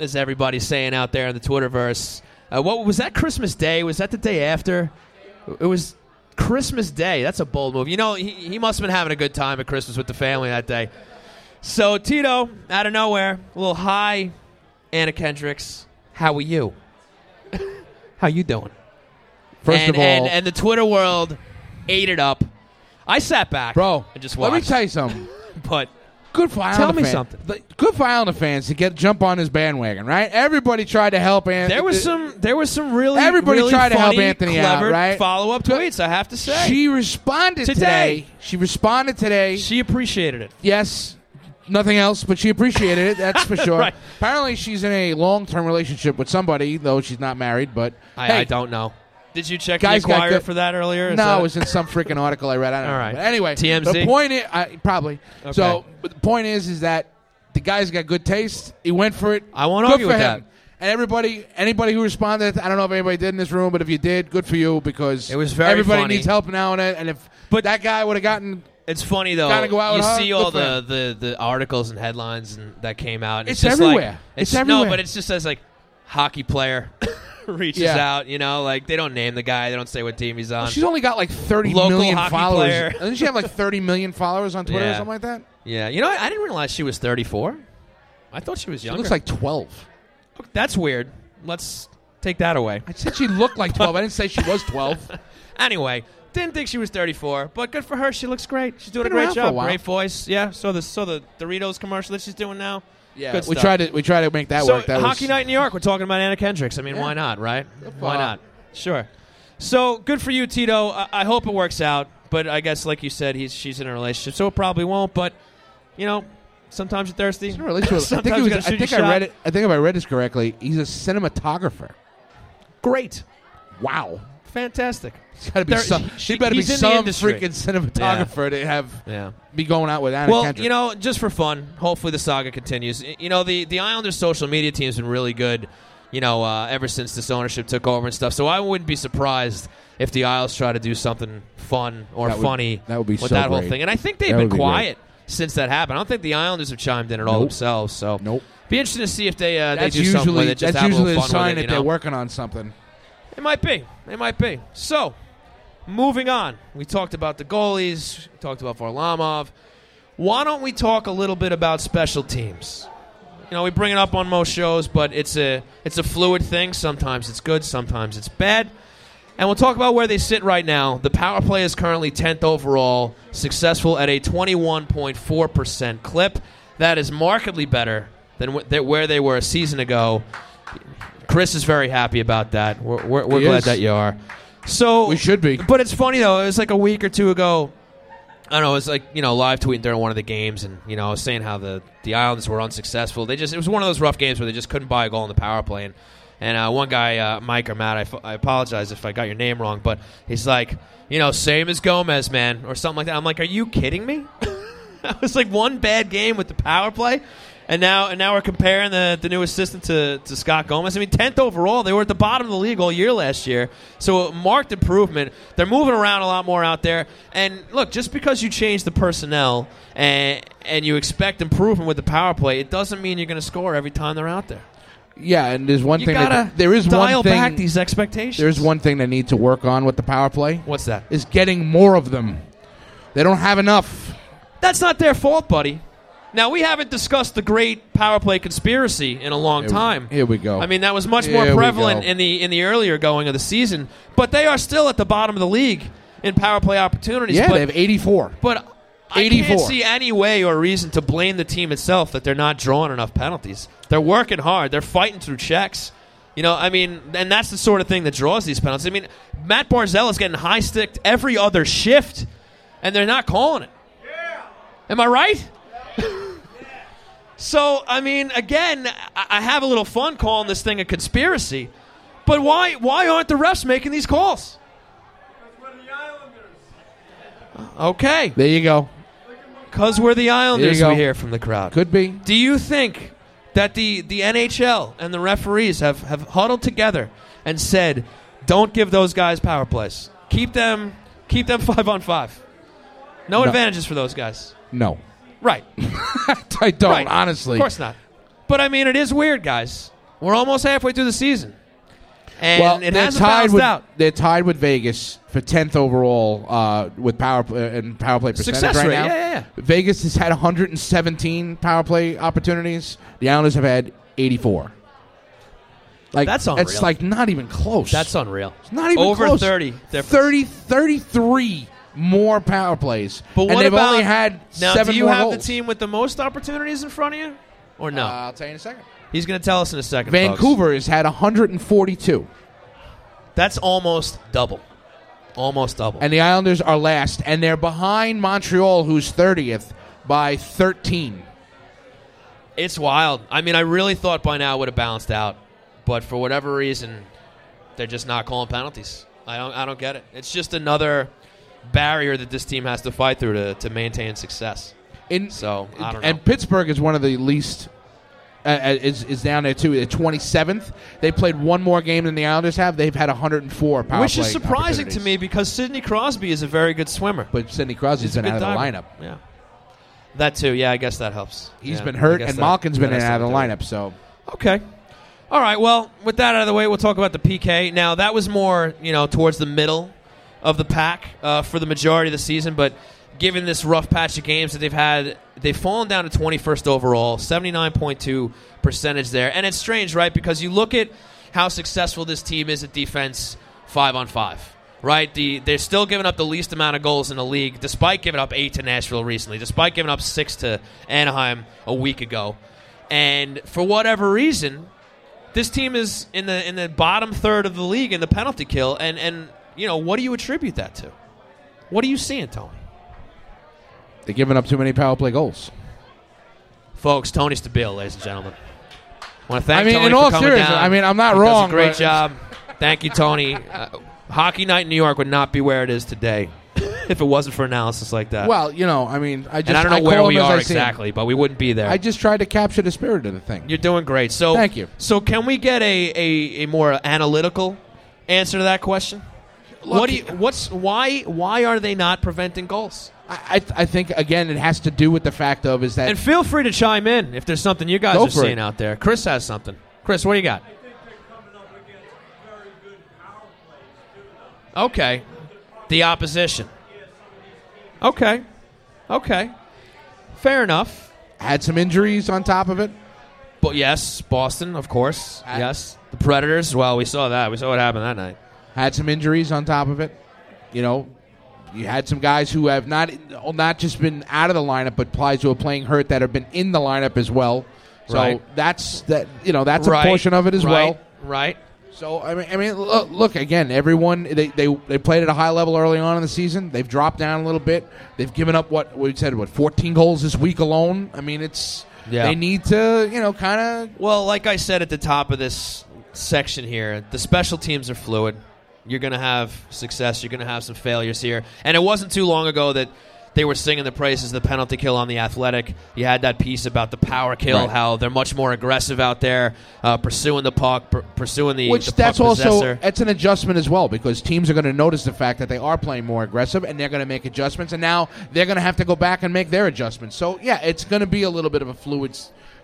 as everybody's saying out there in the Twitterverse. Uh, what was that Christmas Day? Was that the day after? It was Christmas Day. That's a bold move. You know, he, he must have been having a good time at Christmas with the family that day. So Tito, out of nowhere, a little hi, Anna Kendricks. How are you? How you doing? First and, of all, and, and the Twitter world ate it up. I sat back, bro, and just let me tell you something. but Good for Islander Tell me fans. something. The- Good for Islander fans to get jump on his bandwagon, right? Everybody tried to help Anthony. there was uh, some there was some really Everybody really tried to help funny, Anthony out, right? follow up tweets. I have to say, She responded Today. today. She responded today. she appreciated it. yes, nothing else, but she appreciated it. That's for sure. Right. Apparently, she's in a long-term relationship with somebody, though she's not married. But I, hey, I don't know. Did you check Guys the got Inquirer good- for that earlier? Is no, that- it was in some freaking article I read. I don't All know. right. But anyway, TMZ? The point is, I, probably. Okay. So, but the point is, is that the guy's got good taste. He went for it. I won't good argue for with him. that. And everybody, anybody who responded, I don't know if anybody did in this room, but if you did, good for you because It was very everybody funny. needs help now and then. And if But- that guy would have gotten, It's funny though. Gotta go out you with her. see all the, the, the articles and headlines and that came out. and It's just everywhere. Like, It's no, everywhere. but it's just as like hockey player reaches Yeah. out. You know, like they don't name the guy. They don't say what team he's on. she's only got like thirty million Local hockey followers. player. Doesn't she have like thirty million followers on Twitter or Yeah. something like that? yeah, you know, I, I didn't realize she was 34. I thought she was young. She younger. looks like twelve. Oh, that's weird. Let's take that away. I said she looked like twelve. I didn't say she was twelve. Anyway, didn't think she was 34, but good for her. She looks great. She's doing Been a great for a job. while. Great voice. Yeah. So the so the Doritos commercial that she's doing now. Yeah, Good we stuff. tried to we tried to make that so work. That hockey was, night in New York. We're talking about Anna Kendricks. I mean, Yeah. why not, right? Why not? Sure. So good for you, Tito. I, I hope it works out. But I guess, like you said, he's she's in a relationship, so it probably won't. But you know, sometimes you're thirsty. He's in a relationship. I think, was, I, think I read it. I think if I read this correctly, he's a cinematographer. Great, Wow, fantastic. he's got to be There- some. she- he better be he's in the some industry. freaking cinematographer to have Yeah. be going out with Anna Well, Kendrick. you know, just for fun, hopefully the saga continues. Y- You know, the the Islanders' social media team's been really good. You know, uh, ever since this ownership took over and stuff. So I wouldn't be surprised if the Isles try to do something fun or That would- funny that would be with so that whole great. thing. And I think they've That been would be quiet. since that happened. I don't think the Islanders have chimed in at all Nope. themselves. So Nope. be interesting to see if they uh, they That's do something with usually it. Just that's have usually a a little fun sign with that it, you they're working on something. It might be. It might be. So, moving on. We talked about the goalies. We talked about Varlamov. Why don't we talk a little bit about special teams? You know, we bring it up on most shows, but it's a it's a fluid thing. Sometimes it's good, sometimes it's bad. And we'll talk about where they sit right now. The power play is currently 10th overall, successful at a 21.4% clip. That is markedly better than where they were a season ago. Chris is very happy about that. We're, we're, we're glad is. that you are. So We should be. But it's funny though. It was like a week or two ago. I don't know. It was like you know live tweeting during one of the games, and you know saying how the the Islanders were unsuccessful. They just it was one of those rough games where they just couldn't buy a goal in the power play. And and uh, one guy, uh, Mike or Matt, I, f- I apologize if I got your name wrong, but he's like, you know, same as Gomez, man, or something like that. I'm like, are you kidding me? that was like one bad game with the power play. And now, and now we're comparing the, the new assistant to, to Scott Gomez. I mean, tenth overall. They were at the bottom of the league all year last year, so marked improvement. They're moving around a lot more out there. And look, just because you change the personnel and and you expect improvement with the power play, it doesn't mean you're going to score every time they're out there. Yeah, and there's one You thing gotta that there is dial one thing back these expectations. there's one thing they need to work on with the power play What's that? is getting more of them. They don't have enough. That's not their fault, buddy. Now we haven't discussed the great power play conspiracy in a long Here time. here we go. I mean, that was much more Here we prevalent in the in the earlier going of the season, but they are still at the bottom of the league in power play opportunities. Yeah, but, they have 84. but I 84. can't see any way or reason to blame the team itself that they're not drawing enough penalties. They're working hard. They're fighting through checks. You know, I mean, and that's the sort of thing that draws these penalties. I mean, Matt Barzal is getting high sticked every other shift, and they're not calling it. Yeah. Am I right? So, I mean, again, I have a little fun calling this thing a conspiracy, but why why aren't the refs making these calls? Okay, There you go. because we're the Islanders, we hear from the crowd. Could be. Do you think that the, the NHL and the referees have, have huddled together and said, don't give those guys power plays. Keep them keep them five on five. No, No. advantages for those guys. No. Right. I don't, right. honestly. Of course not. But I mean it is weird, guys. We're almost halfway through the season. And well, it they're tied with out. they're tied with Vegas for 10th overall uh, with power uh, and power play percentage Success right rate, now. yeah, yeah, yeah. Vegas has had 117 power play opportunities. The Islanders have had 84. Like That's It's like not even close. That's unreal. It's not even Over close. 30 difference. 30 33 more power plays. But and what they've about only had now? seven do you have goals. the team with the most opportunities in front of you, or no? Uh, I'll tell you in a second. He's going to tell us in a second. folks. Vancouver has had 142, That's almost double. Almost double. and the Islanders are last, and they're behind Montreal, who's 30th, by 13. it's wild. I mean, I really thought by now it would have balanced out, but for whatever reason, they're just not calling penalties. I don't. I don't get it. It's just another barrier that this team has to fight through to, to maintain success. In, So I don't know. And Pittsburgh is one of the least. Uh, uh, is, is down there too. At 27th, they played one more game than the Islanders have. They've had 104 power Which is surprising to me because Sidney Crosby is a very good swimmer. But Sidney Crosby's He's been out of the lineup. Yeah. That too. Yeah, I guess that helps. He's Yeah, been hurt, and that- Malkin's been in out of the something to do with lineup. So. Okay. All right. Well, with that out of the way, we'll talk about the PK. Now, that was more, you know, towards the middle of the pack uh, for the majority of the season, but given this rough patch of games that they've had, they've fallen down to 21st overall, 79.2 percentage there. And it's strange, right? Because you look at how successful this team is at defense five on five. Right, the, they're still giving up the least amount of goals in the league, despite giving up eight to Nashville recently, despite giving up six to Anaheim a week ago. And for whatever reason, this team is in the in the bottom third of the league in the penalty kill. And and you know what do you attribute that to? What are you seeing, Tony? they're giving up too many power play goals. Folks, Tony Stabile, ladies and gentlemen. I want to thank I mean, Tony in all seriousness. I mean, I'm not He wrong, great job. Thank you, Tony. Uh, hockey night in New York would not be where it is today if it wasn't for analysis like that. Well, you know, I mean, I just and I don't know call where we are I exactly, but we wouldn't be there. I just tried to capture the spirit of the thing. You're doing great. So Thank you. So can we get a, a, a more analytical answer to that question? Look, what do you, what's why why are they not preventing goals? I, I, I think again it has to do with the fact of is that And feel free to chime in if there's something you guys are seeing it. out there. Chris has something. Chris, what do you got? I think they're coming up against very good power plays too. Okay, the opposition. Okay, okay, fair enough. had some injuries on top of it. But yes, Boston, of course. I- yes, the Predators. Well, we saw that. We saw what happened that night. Had some injuries on top of it. You know, you had some guys who have not not just been out of the lineup, but guys who are playing hurt that have been in the lineup as well. So Right. that's that. You know, that's Right, a portion of it as right, well. Right. So I mean, I mean, look, look again. Everyone they, they they played at a high level early on in the season. They've dropped down a little bit. They've given up what we said what 14 goals this week alone. I mean, it's Yeah. they need to you know kind of Well, like I said at the top of this section here, the special teams are fluid. You're going to have success. You're going to have some failures here. And it wasn't too long ago that they were singing the praises of the penalty kill on the athletic. You had that piece about the power kill, Right. how they're much more aggressive out there, uh, pursuing the puck, pur- pursuing the, which the that's also it's an adjustment as well because teams are going to notice the fact that they are playing more aggressive and they're going to make adjustments and now they're going to have to go back and make their adjustments. So yeah, it's going to be a little bit of a fluid.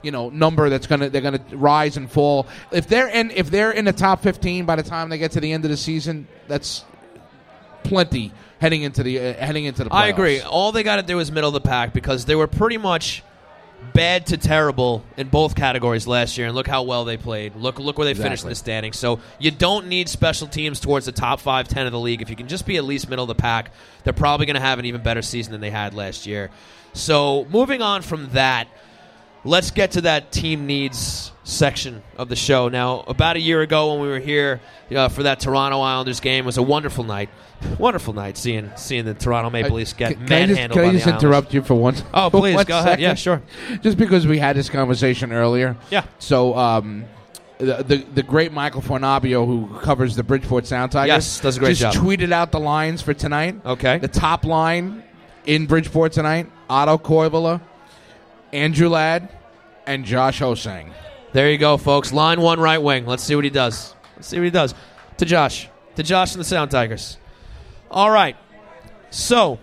You know, number that's gonna they're gonna rise and fall. If they're in if they're in the top fifteen by the time they get to the end of the season, that's plenty heading into the uh, heading into the. Playoffs. I agree. All they got to do is middle of the pack because they were pretty much bad to terrible in both categories last year, and look how well they played. Look, look where they finished in the standings. So you don't need special teams towards the top five, ten of the league. If you can just be at least middle of the pack, they're probably going to have an even better season than they had last year. So moving on from that, let's get to that team needs section of the show. Now, about a year ago when we were here uh, for that Toronto Islanders game, was a wonderful night. Wonderful night seeing seeing the Toronto Maple Leafs get Can, can I just, manhandled can I just Islanders. interrupt you for one? Oh, please one go ahead. Yeah, sure. Just because we had this conversation earlier. Yeah. So, um, the, the the great Michael Fornabio, who covers the Bridgeport Sound Tigers, Yes, does a great just job. tweeted out the lines for tonight. Okay. The top line in Bridgeport tonight: Otto Koivula, Andrew Ladd, and Josh Ho-Sang. There you go, folks. Line one, right wing. Let's see what he does. Let's see what he does. To Josh. To Josh and the Sound Tigers. All right. So,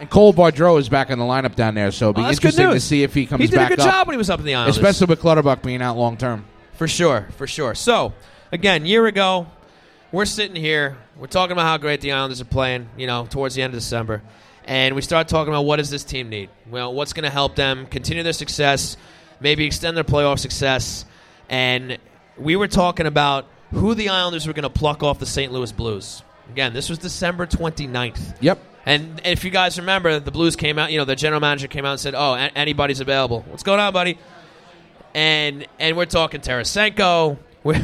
And Cole Bardreau is back in the lineup down there, so it'll be oh, well, interesting to see if he comes back he did back a good up, job when he was up in the Islanders. especially with Clutterbuck being out long term. For sure, for sure. So, again, year ago, we're sitting here, we're talking about how great the Islanders are playing, you know, towards the end of December. And we start talking about what does this team need? Well, what's going to help them continue their success, maybe extend their playoff success. And we were talking about who the Islanders were going to pluck off the St. Louis Blues. Again, this was December 29th. Yep. And if you guys remember, the Blues came out. You know, the general manager came out and said, "Oh, anybody's available. What's going on, buddy?" And and we're talking Tarasenko. We're,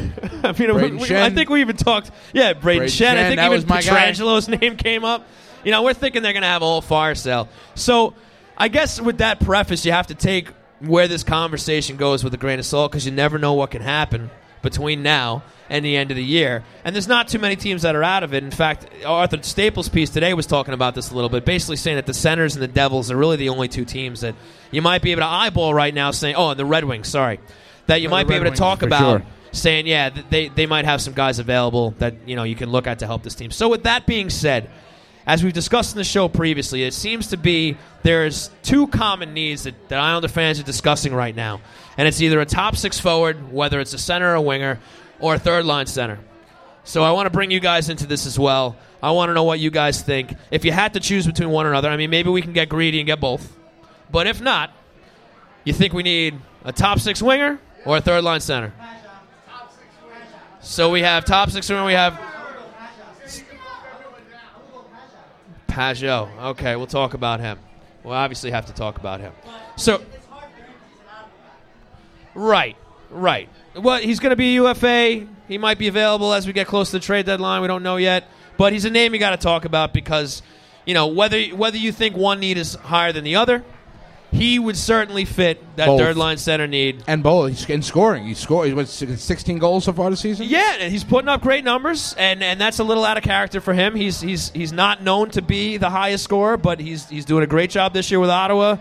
I mean, we, we- I think we even talked. Yeah, Brayden, Brayden Schenn. I think that even was my guy. Pietrangelo's name came up. You know, we're thinking they're going to have a whole fire sale. So, I guess with that preface, you have to take where this conversation goes with a grain of salt because you never know what can happen between now and the end of the year. And there's not too many teams that are out of it. In fact, Arthur Staple's piece today was talking about this a little bit, basically saying that the Senators and the Devils are really the only two teams that you might be able to eyeball right now, saying, "Oh, and the Red Wings, sorry." That you Yeah, might be able to talk about sure. saying, yeah, they, they might have some guys available that you know you can look at to help this team. So with that being said, as we've discussed in the show previously, it seems to be there's two common needs that, that Islander fans are discussing right now, and it's either a top six forward, whether it's a center or a winger, or a third line center. So I want to bring you guys into this as well. I want to know what you guys think. If you had to choose between one or another, I mean, maybe we can get greedy and get both. But if not, you think we need a top six winger or a third line center? So we have top six winger. We have Pageau. Okay, we'll talk about him. We'll obviously have to talk about him. So, right, right. Well, he's going to be UFA. He might be available as we get close to the trade deadline. We don't know yet, but he's a name you got to talk about because, you know, whether whether you think one need is higher than the other, he would certainly fit that Both. third line center need. And Bo, he's in scoring. He scored. He was 16 goals so far this season. Yeah, and he's putting up great numbers, and, and that's a little out of character for him. He's he's he's not known to be the highest scorer, but he's he's doing a great job this year with Ottawa.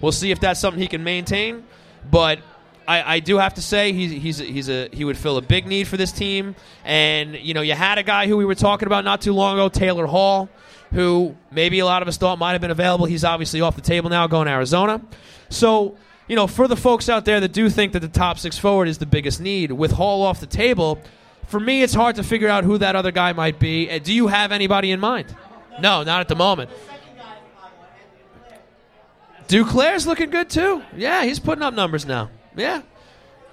We'll see if that's something he can maintain. But I, I do have to say he's he's a, he's a he would fill a big need for this team. And you know, you had a guy who we were talking about not too long ago, Taylor Hall, who maybe a lot of us thought might have been available. He's obviously off the table now, going to Arizona. So you know, for the folks out there that do think that the top six forward is the biggest need, with Hall off the table, for me, it's hard to figure out who that other guy might be. Uh, Do you have anybody in mind? No, not at the moment. Duclair's looking good too. Yeah, he's putting up numbers now. Yeah,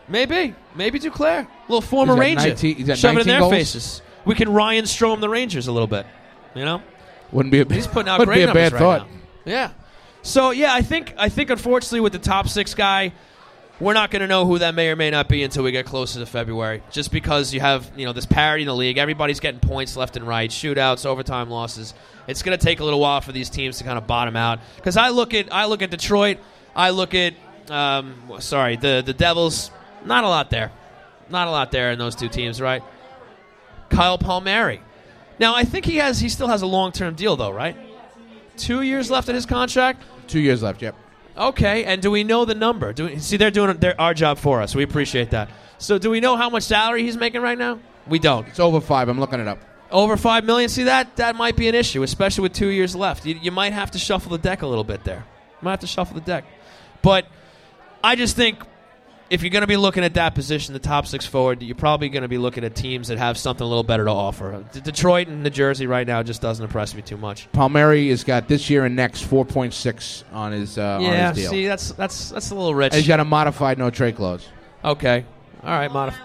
maybe, maybe Duclair, little former Ranger, 19 he's shove it in their goals? faces. We can Ryan Strom the Rangers a little bit. You know, Wouldn't be a he's putting out great be a numbers bad right thought. now. Yeah. So yeah, I think I think unfortunately with the top six guy, we're not going to know who that may or may not be until we get closer to February. Just because you have you know this parity in the league, everybody's getting points left and right, shootouts, overtime losses. It's going to take a little while for these teams to kind of bottom out. Because I look at I look at Detroit, I look at um, sorry the the Devils. Not a lot there, not a lot there in those two teams, right? Kyle Palmieri. Now I think he has he still has a long term deal though, right? Two years left in his contract. Two years left. Yep. Okay, and do we know the number? Do we, see they're doing their, our job for us. We appreciate that. So do we know how much salary he's making right now? We don't. It's over five. I'm looking it up. Over five million. See that that might be an issue, especially with two years left. You, you might have to shuffle the deck a little bit there. You might have to shuffle the deck. But I just think if you're going to be looking at that position, the top six forward, you're probably going to be looking at teams that have something a little better to offer. D- Detroit and New Jersey right now just doesn't impress me too much. Palmieri has got this year and next 4.6 on his uh, yeah, on his deal. see, that's that's that's a little rich. And he's got a modified no trade clause. Okay. All right, modif-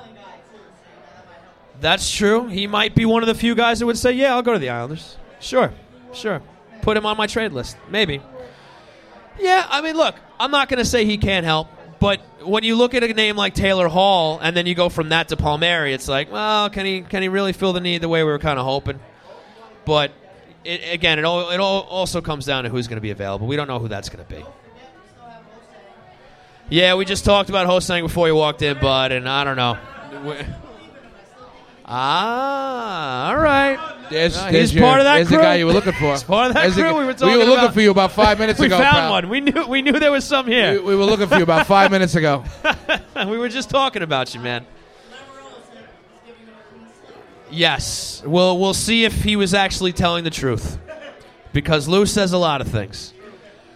That's true. He might be one of the few guys that would say, "Yeah, I'll go to the Islanders." Sure, sure. Put him on my trade list, maybe. Yeah, I mean, look, I'm not going to say he can't help, but when you look at a name like Taylor Hall and then you go from that to Palmieri, it's like, well, can he can he really fill the need the way we were kind of hoping? But it, again, it all, it all also comes down to who's going to be available. We don't know who that's going to be. Yeah, we just talked about Ho-Sang before you walked in, bud, and I don't know. We- Ah, all right. There's, there's he's your- part of that there's crew. the guy you were looking for. He's part of that There's crew guy- we were talking looking about. for you about five minutes We ago. We found pal. one. We knew we knew there was some We, here. we were looking for you about five minutes ago. we were just talking about you, man. Yes. Well, we'll see if he was actually telling the truth. Because Lou says a lot of things.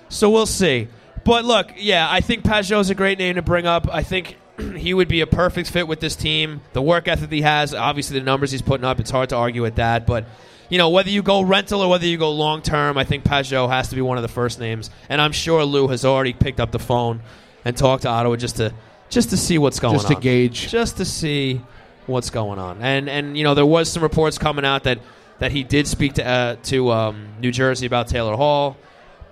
So we'll see. But look, yeah, I think Pageau's a great name to bring up. I think he would be a perfect fit with this team. The work ethic he has, obviously the numbers he's putting up, it's hard to argue with that. But, you know, whether you go rental or whether you go long term, I think Pageau has to be one of the first names. And I'm sure Lou has already picked up the phone and talked to Ottawa just to just to see what's going Just on Just to gauge. just to see what's going on. And and you know there was some reports coming out that that he did speak to uh, to um, New Jersey about Taylor Hall,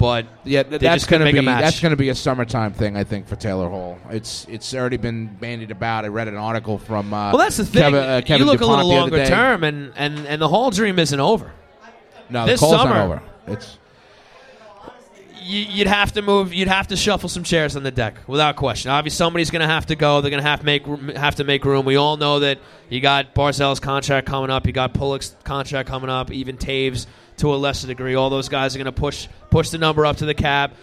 but Yeah, th- that's going to be that's going to be a summertime thing, I think, for Taylor Hall. It's it's already been bandied about. I read an article from uh, well, that's the thing. Kevin, uh, Kevin you look DuPont a little longer term, and, and and the Hall dream isn't over. No, this the call's summer- not over. It's You, you'd have to move. You'd have to shuffle some chairs on the deck without question. Obviously, somebody's going to have to go. They're going to have to make have to make room. We all know that you got Barzal's contract coming up. You got Pulock's contract coming up. Even Toews to a lesser degree. All those guys are going to push push the number up to the cap.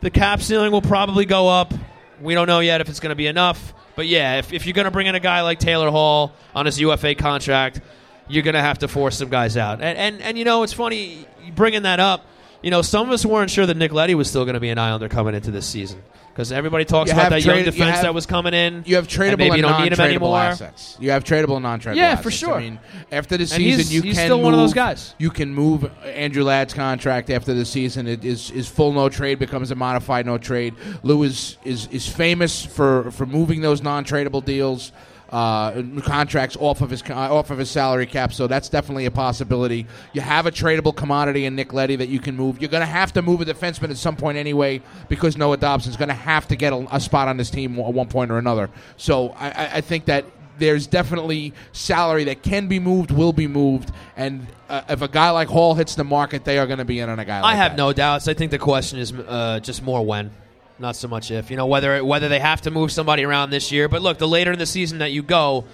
The cap ceiling will probably go up. We don't know yet if it's going to be enough. But yeah, if, if you're going to bring in a guy like Taylor Hall on his UFA contract, you're going to have to force some guys out. And, and, and you know, it's funny bringing that up. You know, some of us weren't sure that Nick Leddy was still going to be an Islander coming into this season. Because everybody talks You about that young trade- you defense have- that was coming in. you have and tradable maybe and, you don't need him non-tradable assets. You have tradable and non-tradable. Yeah, assets. for sure. I mean, after the And season, he's- you he's can still move, one of those guys. You can move Andrew Ladd's contract after the season. It is is full no trade becomes a modified no trade. Lou is is, is famous for for moving those non-tradable deals. Uh, contracts off of his uh, off of his salary cap, so that's definitely a possibility. You have a tradable commodity in Nick Leddy that you can move. You're going to have to move a defenseman at some point anyway, because Noah Dobson's going to have to get a, a spot on this team at one point or another. So I, I, I think that there's definitely salary that can be moved, will be moved, and uh, if a guy like Hall hits the market, they are going to be in on a guy. like I have that. no doubts. I think the question is uh, just more when, not so much if. You know whether whether they have to move somebody around this year. But look, the later in the season that you go,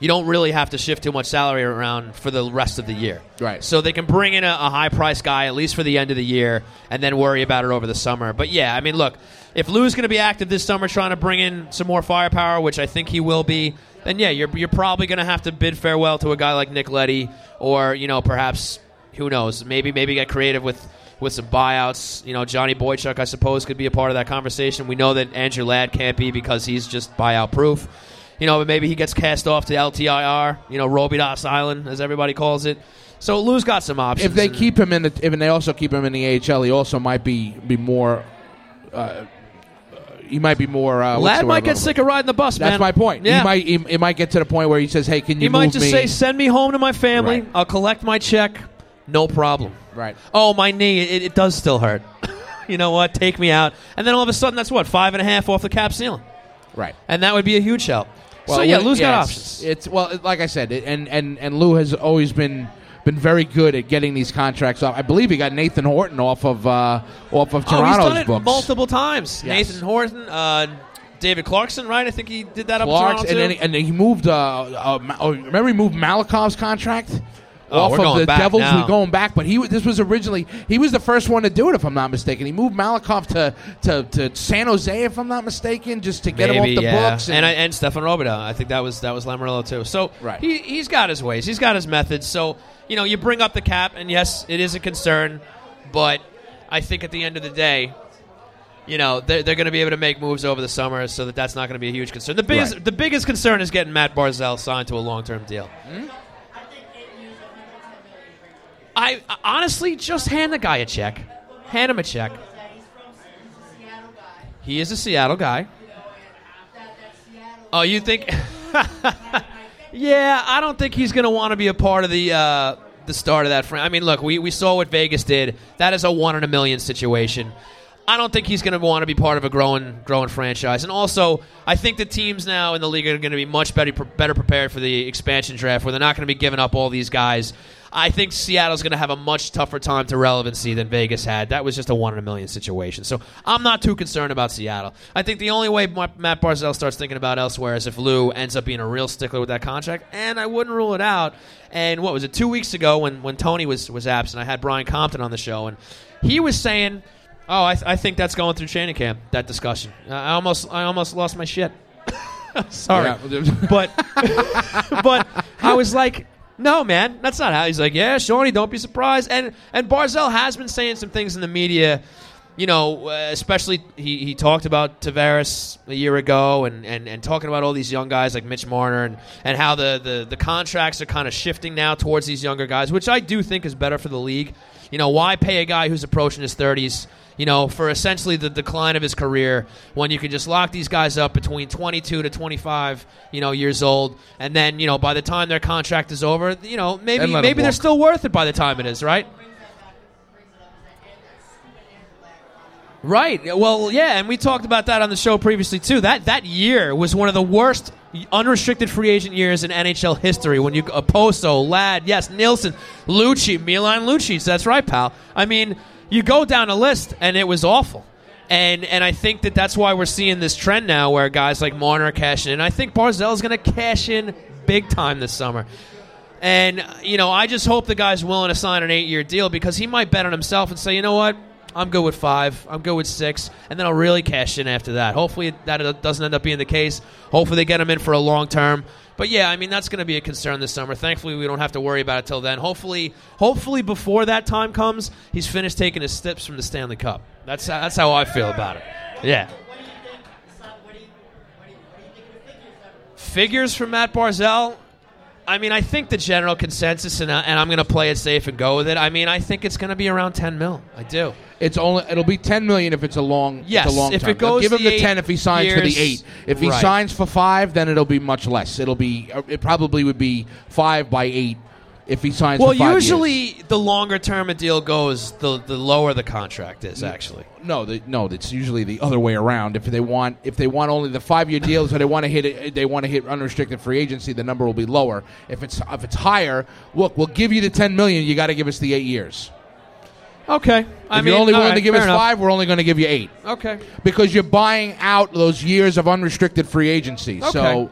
you don't really have to shift too much salary around for the rest of the year. Right. So they can bring in a, a high price guy at least for the end of the year, and then worry about it over the summer. But yeah, I mean, look, if Lou's going to be active this summer, trying to bring in some more firepower, which I think he will be, then yeah, you're you're probably going to have to bid farewell to a guy like Nick Leddy, or you know, perhaps who knows, maybe maybe get creative with with some buyouts. You know, Johnny Boychuk, I suppose, could be a part of that conversation. We know that Andrew Ladd can't be because he's just buyout proof. You know, but maybe he gets cast off to LTIR, you know, Robidas Island, as everybody calls it. So Lou's got some options. If they keep him in the, if they also keep him in the AHL, he also might be be more. Uh, he might be more. Uh, the might get sick of riding the bus, That's man. my point. Yeah. He might. He, it might get to the point where he says, "Hey, can you He might just me?" say, "Send me home to my family. Right. I'll collect my check. No problem." Right. Oh, my knee. It, it does still hurt. you know what? Take me out. And then all of a sudden, that's what five and a half off the cap ceiling, Right. and that would be a huge help. so Well, yeah, when- Lou's got yes, options. It's well, like I said, it, and and and Lou has always been been very good at getting these contracts off. I believe he got Nathan Horton off of uh, off of oh, he's done it books. multiple times. Yes. Nathan Horton, uh, David Clarkson, right? I think he did that up in Toronto and then too. he, and he moved. Uh, uh, oh, remember, he moved Malakhov's contract. Oh, off of the Devils, now. we're going back, but he this was originally he was the first one to do it, if I'm not mistaken. He moved Malakhov to, to, to San Jose, if I'm not mistaken, just to get him off the yeah. books. and, I, and Stefan Robidas. I think that was that was Lamoriello too. So Right. he he's got his ways. He's got his methods. So you know, you bring up the cap, and yes, it is a concern, but I think at the end of the day. You know they're, they're going to be able to make moves over the summer, so that that's not going to be a huge concern. The biggest Right. the biggest concern is getting Matt Barzal signed to a long term deal. I I- honestly just hand the guy a check, hand him a check. He is a Seattle guy. Oh, you think? yeah, I don't think he's going to want to be a part of the uh, the start of that. Fran- I mean, look, we, we saw what Vegas did. That is a one in a million situation. I don't think he's going to want to be part of a growing growing franchise. And also, I think the teams now in the league are going to be much better better prepared for the expansion draft, where they're not going to be giving up all these guys. I think Seattle's going to have a much tougher time to relevancy than Vegas had. That was just a one in a million situation. So I'm not too concerned about Seattle. I think the only way Matt Barzal starts thinking about elsewhere is if Lou ends up being a real stickler with that contract, and I wouldn't rule it out. And what was it? Two weeks ago when when Tony was was absent, I had Brian Compton on the show, and he was saying. Oh, I, th- I think that's going through training camp. That discussion. I almost I almost lost my shit. Sorry, but but I was like, no, man, that's not how. He's like, yeah, Shawnee, don't be surprised. And and Barzal has been saying some things in the media. You know, uh, especially he, he talked about Tavares a year ago, and, and, and talking about all these young guys like Mitch Marner, and, and how the, the, the contracts are kind of shifting now towards these younger guys, which I do think is better for the league. You know, why pay a guy who's approaching his thirties? you know, for essentially the decline of his career when you can just lock these guys up between 22 to 25, you know, years old, and then you know by the time their contract is over, you know, maybe And let 'em maybe they're still worth it by the time it is, right? Right. Well, yeah, and we talked about that on the show previously too. That that year was one of the worst unrestricted free agent years in NHL history. When you uh, Poso, Ladd, yes, Nielsen, Lucci, Milan Lucic. That's right, pal. I mean, you go down a list, and it was awful. And and I think that that's why we're seeing this trend now, where guys like Marner are cashing in. I think Barzal is going to cash in big time this summer. And, you know, I just hope the guy's willing to sign an eight year deal because he might bet on himself and say, you know what? I'm good with five. I'm good with six. And then I'll really cash in after that. Hopefully that doesn't end up being the case. Hopefully they get him in for a long term. But yeah, I mean that's going to be a concern this summer. Thankfully, we don't have to worry about it till then. Hopefully, hopefully before that time comes, he's finished taking his steps from the Stanley Cup. That's that's how I feel about it. Yeah. Figures from Matt Barzal. I mean, I think the general consensus, and, I, and I'm going to play it safe and go with it. I mean, I think it's going to be around 10 mil. I do. It's only it'll be ten million if it's a long Yes, it's a long if term. it goes give him the the ten eight if he signs for the eight. If he right. signs for five, then it'll be much less. It'll be uh, it probably would be five by eight if he signs. Well, for five usually years. the longer term a deal goes, the the lower the contract is. Actually, no, the, no, it's usually the other way around. If they want if they want only the five year deals or they want to hit it, they want to hit unrestricted free agency, the number will be lower. If it's if it's higher, look, we'll give you the ten million. You got to give us the eight years. okay. I if mean, you're only willing right, to give us enough. five, we're only going to give you eight. Okay. because you're buying out those years of unrestricted free agency. So, Okay. Right,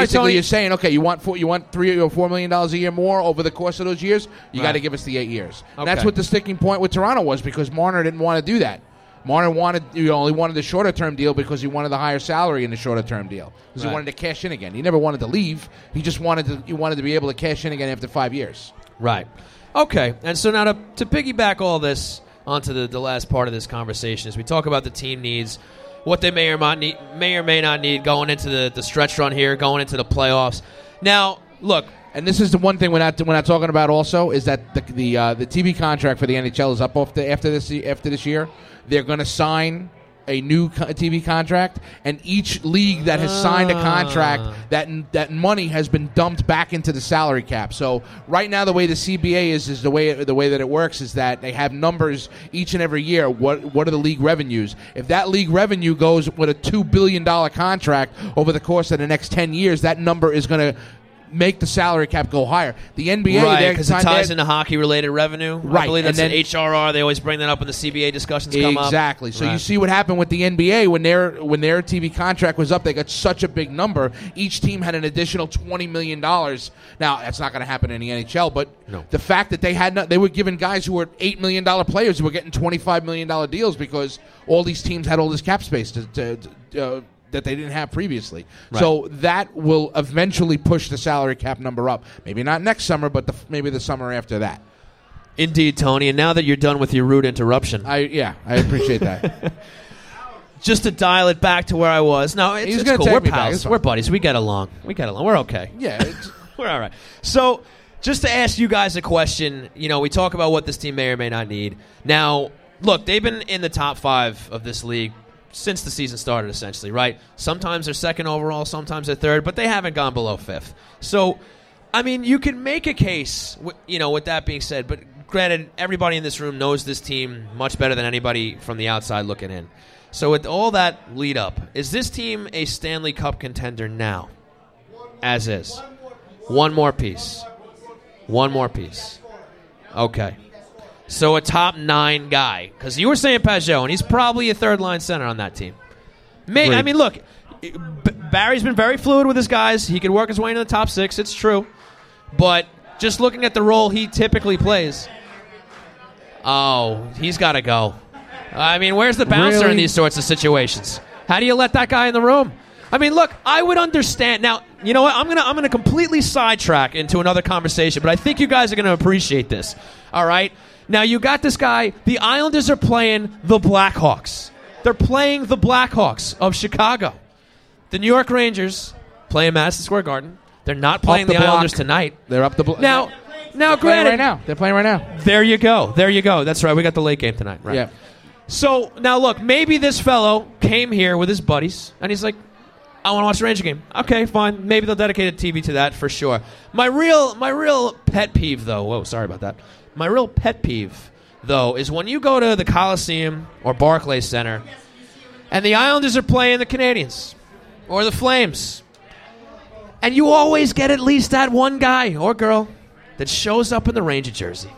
Basically, Tony- you're saying, okay, you want four, you want three or four million dollars a year more over the course of those years. You Right. got to give us the eight years. Okay. That's what the sticking point with Toronto was because Marner didn't want to do that. Marner wanted you know, only wanted the shorter term deal because he wanted the higher salary in the shorter term deal because Right. he wanted to cash in again. He never wanted to leave. He just wanted to he wanted to be able to cash in again after five years. Right. Okay. And so now to, to piggyback all this onto the, the last part of this conversation as we talk about the team needs, what they may or need, may or may not need going into the, the stretch run here, going into the playoffs. Now, look, And this is the one thing we're not we're not talking about. Also, is that the the uh, the TV contract for the NHL is up after this after this year. They're going to sign a new co- TV contract, and each league that has signed a contract, Ah. that that money has been dumped back into the salary cap. So right now, the way the CBA is is the way the way that it works is that they have numbers each and every year. What what are the league revenues? If that league revenue goes with a two billion dollar contract over the course of the next ten years, that number is going to make the salary cap go higher. The NBA, right, they're because it ties they're- into hockey related revenue. I Right, believe and that's an then- HRR. They always bring that up when the CBA discussions come up. Exactly. So you see what happened with the NBA when their when their TV contract was up, they got such a big number. Each team had an additional twenty million dollars. Now that's not going to happen in the NHL, but No. the fact that they had not, they were giving guys who were eight million dollar players who were getting twenty five million dollar deals because all these teams had all this cap space to. to, to uh, that they didn't have previously, so that will eventually push the salary cap number up. Maybe not next summer, but the, maybe the summer after that. Indeed, Tony. And now that you're done with your rude interruption, I yeah, I appreciate that. just to dial it back to where I was. No, it's, He's it's gonna cool. take We're me back. pals. It's fine. We're buddies. We get along. We get along. We're okay. yeah, it's, We're all right. So, just to ask you guys a question, you know, we talk about what this team may or may not need. Now, look, they've been in the top five of this league since the season started, essentially, right? Sometimes they're second overall, sometimes they're third, but they haven't gone below fifth. So, I mean, you can make a case, you know, with that being said, but granted, everybody in this room knows this team much better than anybody from the outside looking in. So, with all that lead up, is this team a Stanley Cup contender now? As is. One more piece. One more piece. Okay. So a top nine guy, because you were saying Pageau, and he's probably a third line center on that team. May, I mean, look, B- Barry's been very fluid with his guys. He could work his way into the top six. It's true, but just looking at the role he typically plays, oh, he's got to go. I mean, where's the bouncer in these sorts of situations? How do you let that guy in the room? I mean, look, I would understand. Now, you know what? I'm gonna I'm gonna completely sidetrack into another conversation, but I think you guys are gonna appreciate this. All right. Now you got this guy. The Islanders are playing the Blackhawks. They're playing the Blackhawks of Chicago. The New York Rangers playing Madison Square Garden. They're not playing the the. Islanders tonight. they're up the blo- Now, now, granted, right now. They're playing right now. there you go. There you go. That's right. We got the late game tonight. Right. Yeah. So now look, maybe this fellow came here with his buddies, and he's like, "I want to watch the Ranger game." Okay, fine. Maybe they'll dedicate a TV to that for sure. My real, my real pet peeve, though. Whoa, sorry about that. My real pet peeve, though, is when you go to the Coliseum or Barclays Center, and the Islanders are playing the Canadiens or the Flames, and you always get at least that one guy or girl that shows up in the Ranger jersey.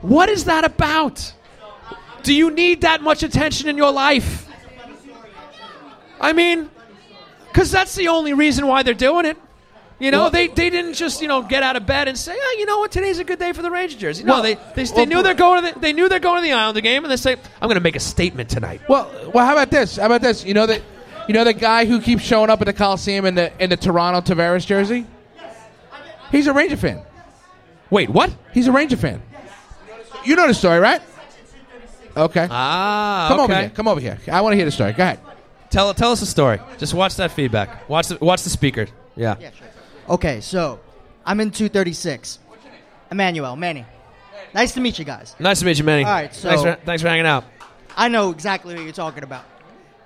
What is that about? Do you need that much attention in your life? I mean, because that's the only reason why they're doing it. You know, Well- they, they didn't just you know get out of bed and say, oh, you know what, today's a good day for the Ranger jersey. No, Well, they they, they well, knew they're going to the, they knew they're going to the Islander game, and they say, I'm going to make a statement tonight. Well, well, how about this? How about this? You know that, you know the guy who keeps showing up at the Coliseum in the in the Toronto Tavares jersey. He's a Ranger fan. Wait, what? He's a Ranger fan. You know the story, right? Okay. Ah, Come over here. Come over here. I want to hear the story. Go ahead. Tell tell us the story. Just watch that feedback. Watch the watch the speaker. Yeah. Yeah, sure. Okay, so I'm in 236. Emmanuel, Manny. Nice to meet you guys. Nice to meet you, Manny. All right, so- thanks for thanks for hanging out. I know exactly what you're talking about.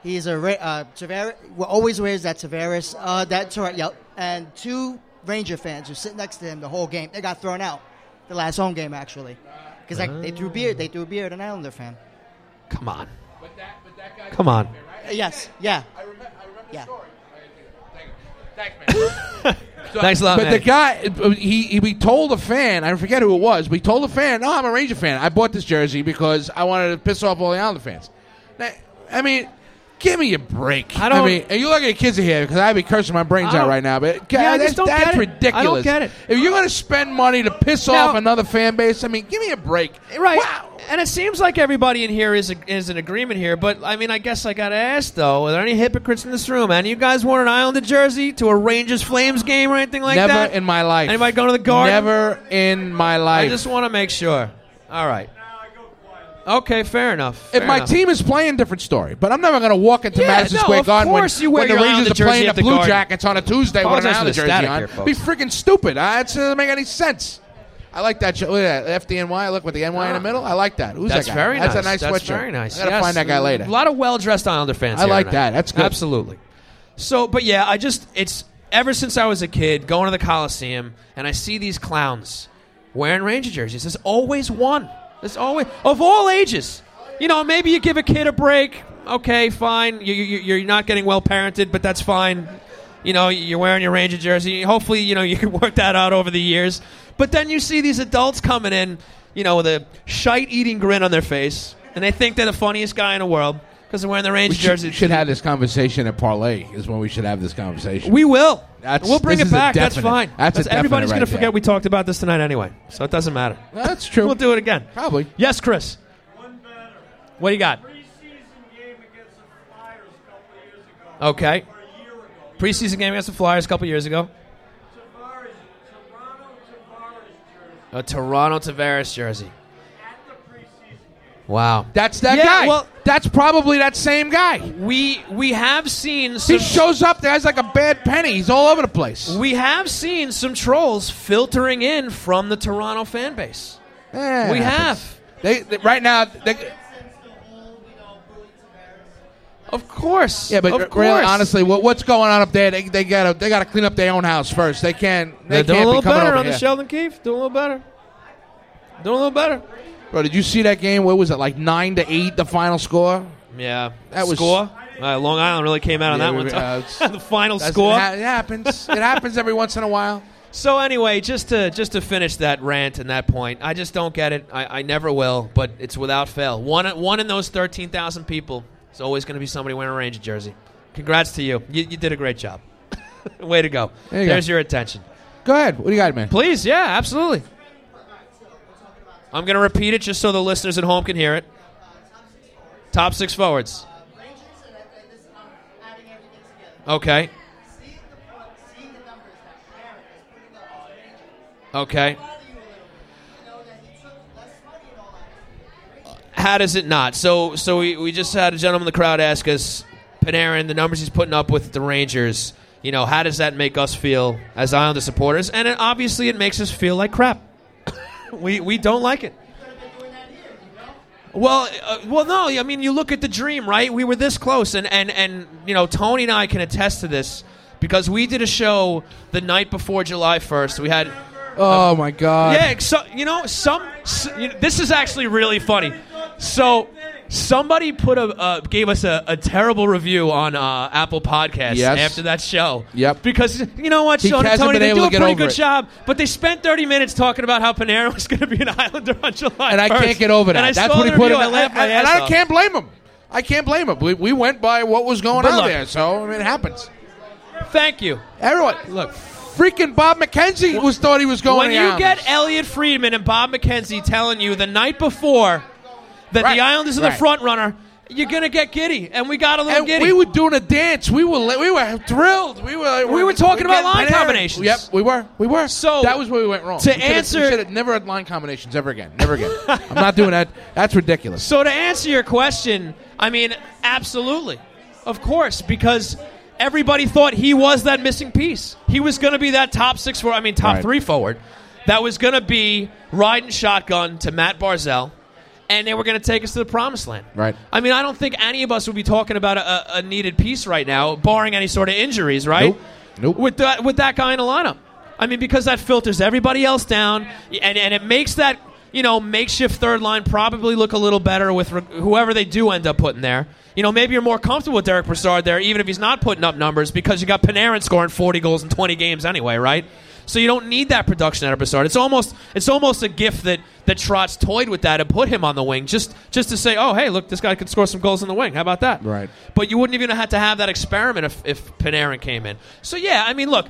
He's a Ra- uh, Tavares. Well, always wears that Tavares. Uh, that's right. Yep. And two Ranger fans who sit next to him the whole game. They got thrown out the last home game actually because like, they threw beer. They threw beer at an Islander fan. Come on. Come on. Uh, yes. Yeah. Yeah. Thanks man. so, Thanks a lot, But Manny. the guy, he, he we told a fan, I forget who it was. We told a fan, "No, I'm a Ranger fan. I bought this jersey because I wanted to piss off all the Islander fans." Now, I mean, Give me a break. I don't- mean, and you look at the kids here because I'd be cursing my brains out oh. right now. But Yeah, I that's, just don't that's get it. I ridiculous. don't get it. If you're going to spend money to piss Now- off another fan base, I mean, give me a break. Right. Wow. And it seems like everybody in here is is in agreement here. But I mean, I guess I got to ask though: Are there any hypocrites in this room? And you guys worn an Islander jersey to a Rangers Flames game or anything like that? Never that? in my life. Anybody going to the Garden? Never in my life. I just want to make sure. All right. Now I go quiet. Okay. Fair enough. if my enough. team is playing, different story. But I'm never going to walk into Yeah, Madison no, Square Garden when, course you wear when the Rangers are playing the the Blue Garden. Jackets on a Tuesday with an Apologize Islander the jersey on. here, Be freaking stupid. Uh, it doesn't make any sense. I like that. Look at that FDNY. Look with the NY in the middle. I like that. Who's That's that guy? very That's nice. a nice That's sweatshirt. very nice. I gotta Yes. find that guy later. A lot of well-dressed Islander fans. I like that. That's good. Absolutely. So, but yeah, I just it's ever since I was a kid going to the Coliseum and I see these clowns wearing Ranger jerseys. There's always one. There's always of all ages. You know, maybe you give a kid a break. Okay, fine. You, you, you're not getting well parented, but that's fine. You know, you're wearing your Ranger jersey. Hopefully, you know you can work that out over the years. But then you see these adults coming in, you know, with a shite-eating grin on their face, and they think they're the funniest guy in the world because they're wearing the Ranger We should, jersey. should have this conversation at Parlay. Is when we should have this conversation. We will. That's- we'll bring it it is a back. That's fine. That's a everybody's right gonna forget there. we talked about this tonight anyway, so it doesn't matter. That's true. We'll do it again. Probably. Yes, Chris. One better. What do you got? Preseason game against the Flyers a couple of years ago. Okay. A year ago. Preseason game against the Flyers a couple years ago. Tavares, Toronto Tavares jersey A Toronto Tavares jersey. at the preseason game. Wow. That's that Yeah, guy. well- that's probably that same guy. We we have seen some. He shows up there as like a bad penny. He's all over the place. we have seen some trolls filtering in from the Toronto fan base. Yeah, we it happens. have. They, they right now. They, Of course. yeah, but of r- course. really, honestly, what, what's going on up there? They, they gotta they gotta clean up their own house first. They can't. They they're doing a can't little be coming better over on here. the Sheldon Keefe. Doing a little better. Doing a little better. Bro, did you see that game? What was it like nine to eight? The final score. Yeah. That was- score. Uh, Long Island really came out on Yeah, that we- one. uh, the final score. It, ha- it happens. it happens every once in a while. So anyway, just to just to finish that rant and that point, I just don't get it. I, I never will, but it's without fail. One one in those thirteen thousand people is always going to be somebody wearing a Ranger jersey. Congrats to you. You, you did a great job. Way to go. There you There's go. your attention. Go ahead. What do you got, man? Please, yeah, absolutely. I'm going to repeat it just so the listeners at home can hear it. Top six forwards. Okay. Okay. How does it not? So, so we, we just had a gentleman in the crowd ask us, Panarin, the numbers he's putting up with the Rangers. You know, how does that make us feel as Islander supporters? And it, obviously, it makes us feel like crap. We we don't like it. Well, uh, well, no. I mean, you look at the dream, right? We were this close, and and and you know, Tony and I can attest to this because we did a show the night before July first. We had, Oh my God. yeah, so you know, some. s you know, this is actually really funny. So. Somebody put a uh, gave us a, a terrible review on uh, Apple Podcasts Yes. after that show. Yep. Because you know what, He Sean and Tony, they do a pretty good it. job, but they spent 30 minutes talking about how Panarin was going to be an Islander on July and I can't get over that. And I That's saw what he put in. review, I and, laughed my and I can't blame him. I can't blame him. We, we went by what was going But on look- there, so I mean, it happens. Thank you. Everyone, Look, freaking Bob McKenzie was thought he was going. when to you get Elliotte Friedman and Bob McKenzie telling you the night before that Right, the Islanders are the right. front runner, you're gonna get giddy, and we got a little and giddy. we were doing a dance. We were we were thrilled. We were We were talking about line combinations. Yep, we were. We were. So, that was where we went wrong. to We should've- we answer- should've never had line combinations ever again. Never again. I'm not doing that. That's ridiculous. So to answer your question, I mean, absolutely, of course, because everybody thought he was that missing piece. He was going to be that top six forward. I mean, top Right. three forward. That was going to be riding shotgun to Matt Barzal, and they were going to take us to the promised land. Right. I mean, I don't think any of us would be talking about a, a needed piece right now, barring any sort of injuries, right? Nope. Nope. With that with that guy in the lineup. I mean, because that filters everybody else down, and and it makes that you know makeshift third line probably look a little better with re- whoever they do end up putting there. You know, maybe you're more comfortable with Derek Brassard there, even if he's not putting up numbers, because you got Panarin scoring 40 goals in 20 games anyway, right? So you don't need that production out of Brassard. It's almost it's almost a gift that that Trotz toyed with that and put him on the wing just just to say, oh hey, look, this guy can score some goals in the wing. How about that? Right. But you wouldn't even have had to have that experiment if if Panarin came in. So yeah, I mean, look,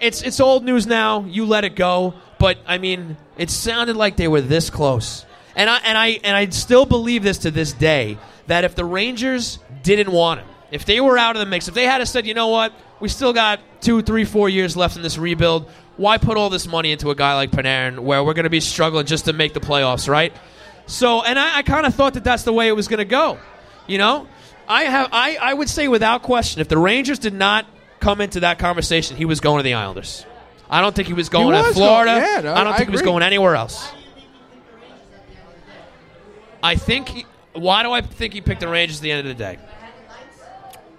it's it's old news now. You let it go. But I mean, it sounded like they were this close, and I and I and I still believe this to this day that if the Rangers didn't want him, if they were out of the mix, if they had said, you know what, we still got two, three, four years left in this rebuild. Why put all this money into a guy like Panarin, where we're going to be struggling just to make the playoffs, right? So, and I, I kind of thought that that's the way it was going to go. You know, I have I, I would say without question, if the Rangers did not come into that conversation, he was going to the Islanders. I don't think he was going He to was Florida. going- yeah, no, I don't I think he was agree. going anywhere else. I think. He, why do I think he picked the Rangers at the end of the day?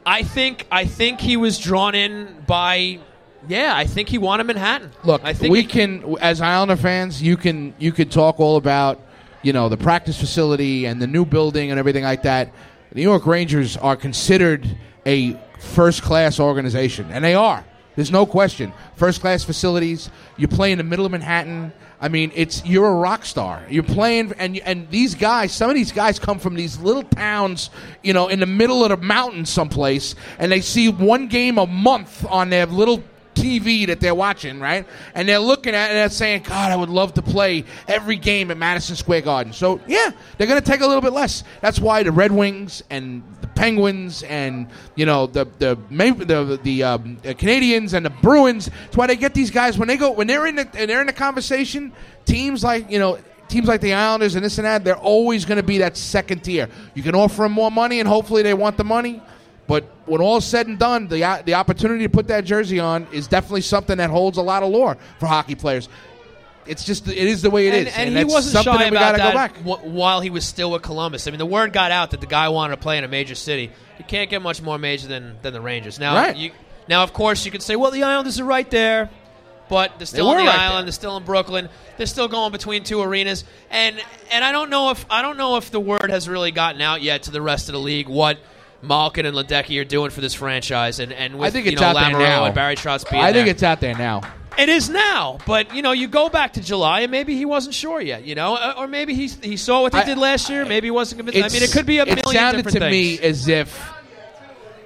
I think I think he was drawn in by. Yeah, I think he wanted Manhattan. Look, I think we he- can, as Islander fans, you can you could talk all about, you know, the practice facility and the new building and everything like that. The New York Rangers are considered a first class organization, and they are. There's no question. First class facilities. You play in the middle of Manhattan. I mean, it's you're a rock star. You're playing, and and these guys, some of these guys come from these little towns, you know, in the middle of the mountains someplace, and they see one game a month on their little TV that they're watching, right? And they're looking at it and they're saying, God, I would love to play every game at Madison Square Garden. So, yeah, they're going to take a little bit less. That's why the Red Wings and Penguins and, you know, the the the, the um, uh, Canadiens and the Bruins, that's why they get these guys when they go, when they're in the, and they're in the conversation, teams like, you know, teams like the Islanders and this and that, they're always going to be that second tier. You can offer them more money and hopefully they want the money. But when all said and done, the the opportunity to put that jersey on is definitely something that holds a lot of lore for hockey players. It's just it is the way it is, and, and he wasn't something shy that we about that go back. wh- while he was still with Columbus. I mean, the word got out that the guy wanted to play in a major city. You can't get much more major than, than the Rangers. Now, Right. you, now of course, you could say, well, the Islanders are right there, but they're still were on the right island. there. They're still in Brooklyn. They're still going between two arenas, and and I don't know if I don't know if the word has really gotten out yet to the rest of the league what. Malkin and Ledecky are doing for this franchise, and and with I think you it's know out there now. and Barry Trotz being I think there. it's out there now. It is now, but you know, you go back to July, and maybe he wasn't sure yet, you know, Uh, or maybe he he saw what they I- did last year. Maybe he wasn't convinced. I mean, it could be a million It sounded different to things. me as if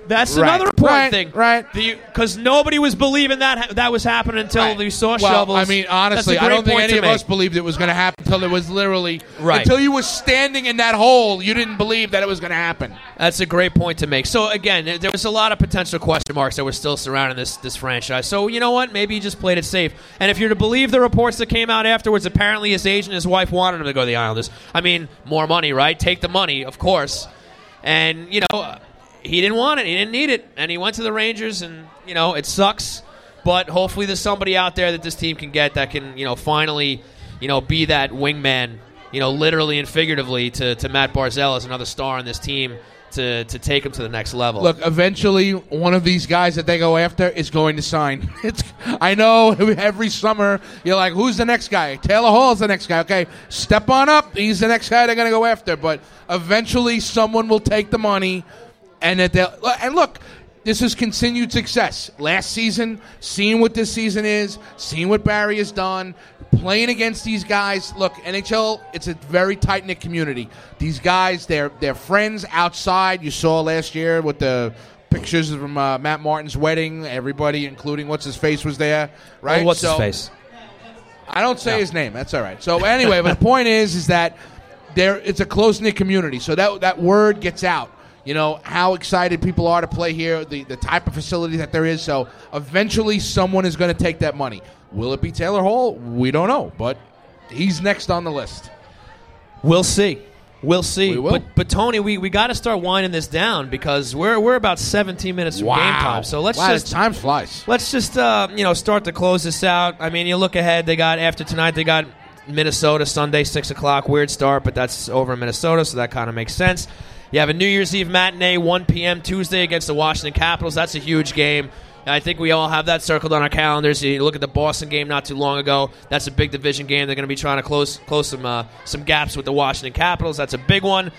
That's Right. another important Right, thing, right. Because nobody was believing that ha- that was happening until Right. we saw well, shovels. I mean, honestly, I don't think any of make. us believed it was going to happen until it was literally Right. until you were standing in that hole. You didn't believe that it was going to happen. That's a great point to make. So again, there- was a lot of potential question marks that were still surrounding this this franchise. So you know what? Maybe he just played it safe. And if you're to believe the reports that came out afterwards, apparently his agent and his wife wanted him to go to the Islanders. I mean, more money, right? Take the money, of course. And you know, he didn't want it. He didn't need it, and he went to the Rangers. And you know, it sucks. But hopefully, there's somebody out there that this team can get that can you know finally you know be that wingman. You know, literally and figuratively to, to Matt Barzal as another star on this team to, to take him to the next level. Look, eventually, one of these guys that they go after is going to sign. It's. I know every summer you're like, who's the next guy? Taylor Hall's the next guy. Okay, step on up. He's the next guy they're going to go after. But eventually, someone will take the money, and that they'll. And look, this is continued success. Last season, seeing what this season is, seeing what Barry has done, playing against these guys. Look, NHL, it's a very tight knit community. These guys, they're they're friends outside. You saw last year with the pictures from uh, Matt Martin's wedding. Everybody, including what's his face, was there. Right? Oh, what's So- his face? I don't say his name. That's all right. So anyway, but the point is, is that there it's a close knit community. So that that word gets out. You know how excited people are to play here, the the type of facility that there is. So eventually, someone is going to take that money. Will it be Taylor Hall? We don't know, but he's next on the list. We'll see. We'll see. We will. But but Tony, we, we got to start winding this down because we're we're about 17 minutes from game time. So let's wow, just time flies. let's just uh, you know start to close this out. I mean, you look ahead. They got after tonight. They got Minnesota Sunday six o'clock. Weird start, but that's over in Minnesota, so that kind of makes sense. You have a New Year's Eve matinee, 1 p.m. Tuesday against the Washington Capitals. That's a huge game. I think we all have that circled on our calendars. You look at the Boston game not too long ago. That's a big division game. They're going to be trying to close close some uh, some gaps with the Washington Capitals. That's a big one.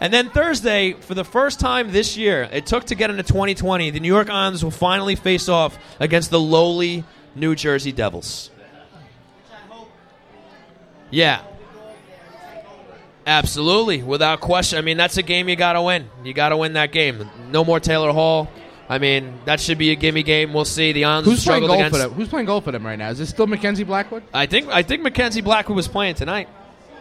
And then Thursday, for the first time this year, it took to get into 2020. The New York Islanders will finally face off against the lowly New Jersey Devils. Yeah. Absolutely, without question. I mean, that's a game you got to win. You got to win that game. No more Taylor Hall. I mean, that should be a gimme game. We'll see. The Islanders Who's playing goal against. for them? Who's playing goal for them right now? Is it still Mackenzie Blackwood? I think I think Mackenzie Blackwood was playing tonight,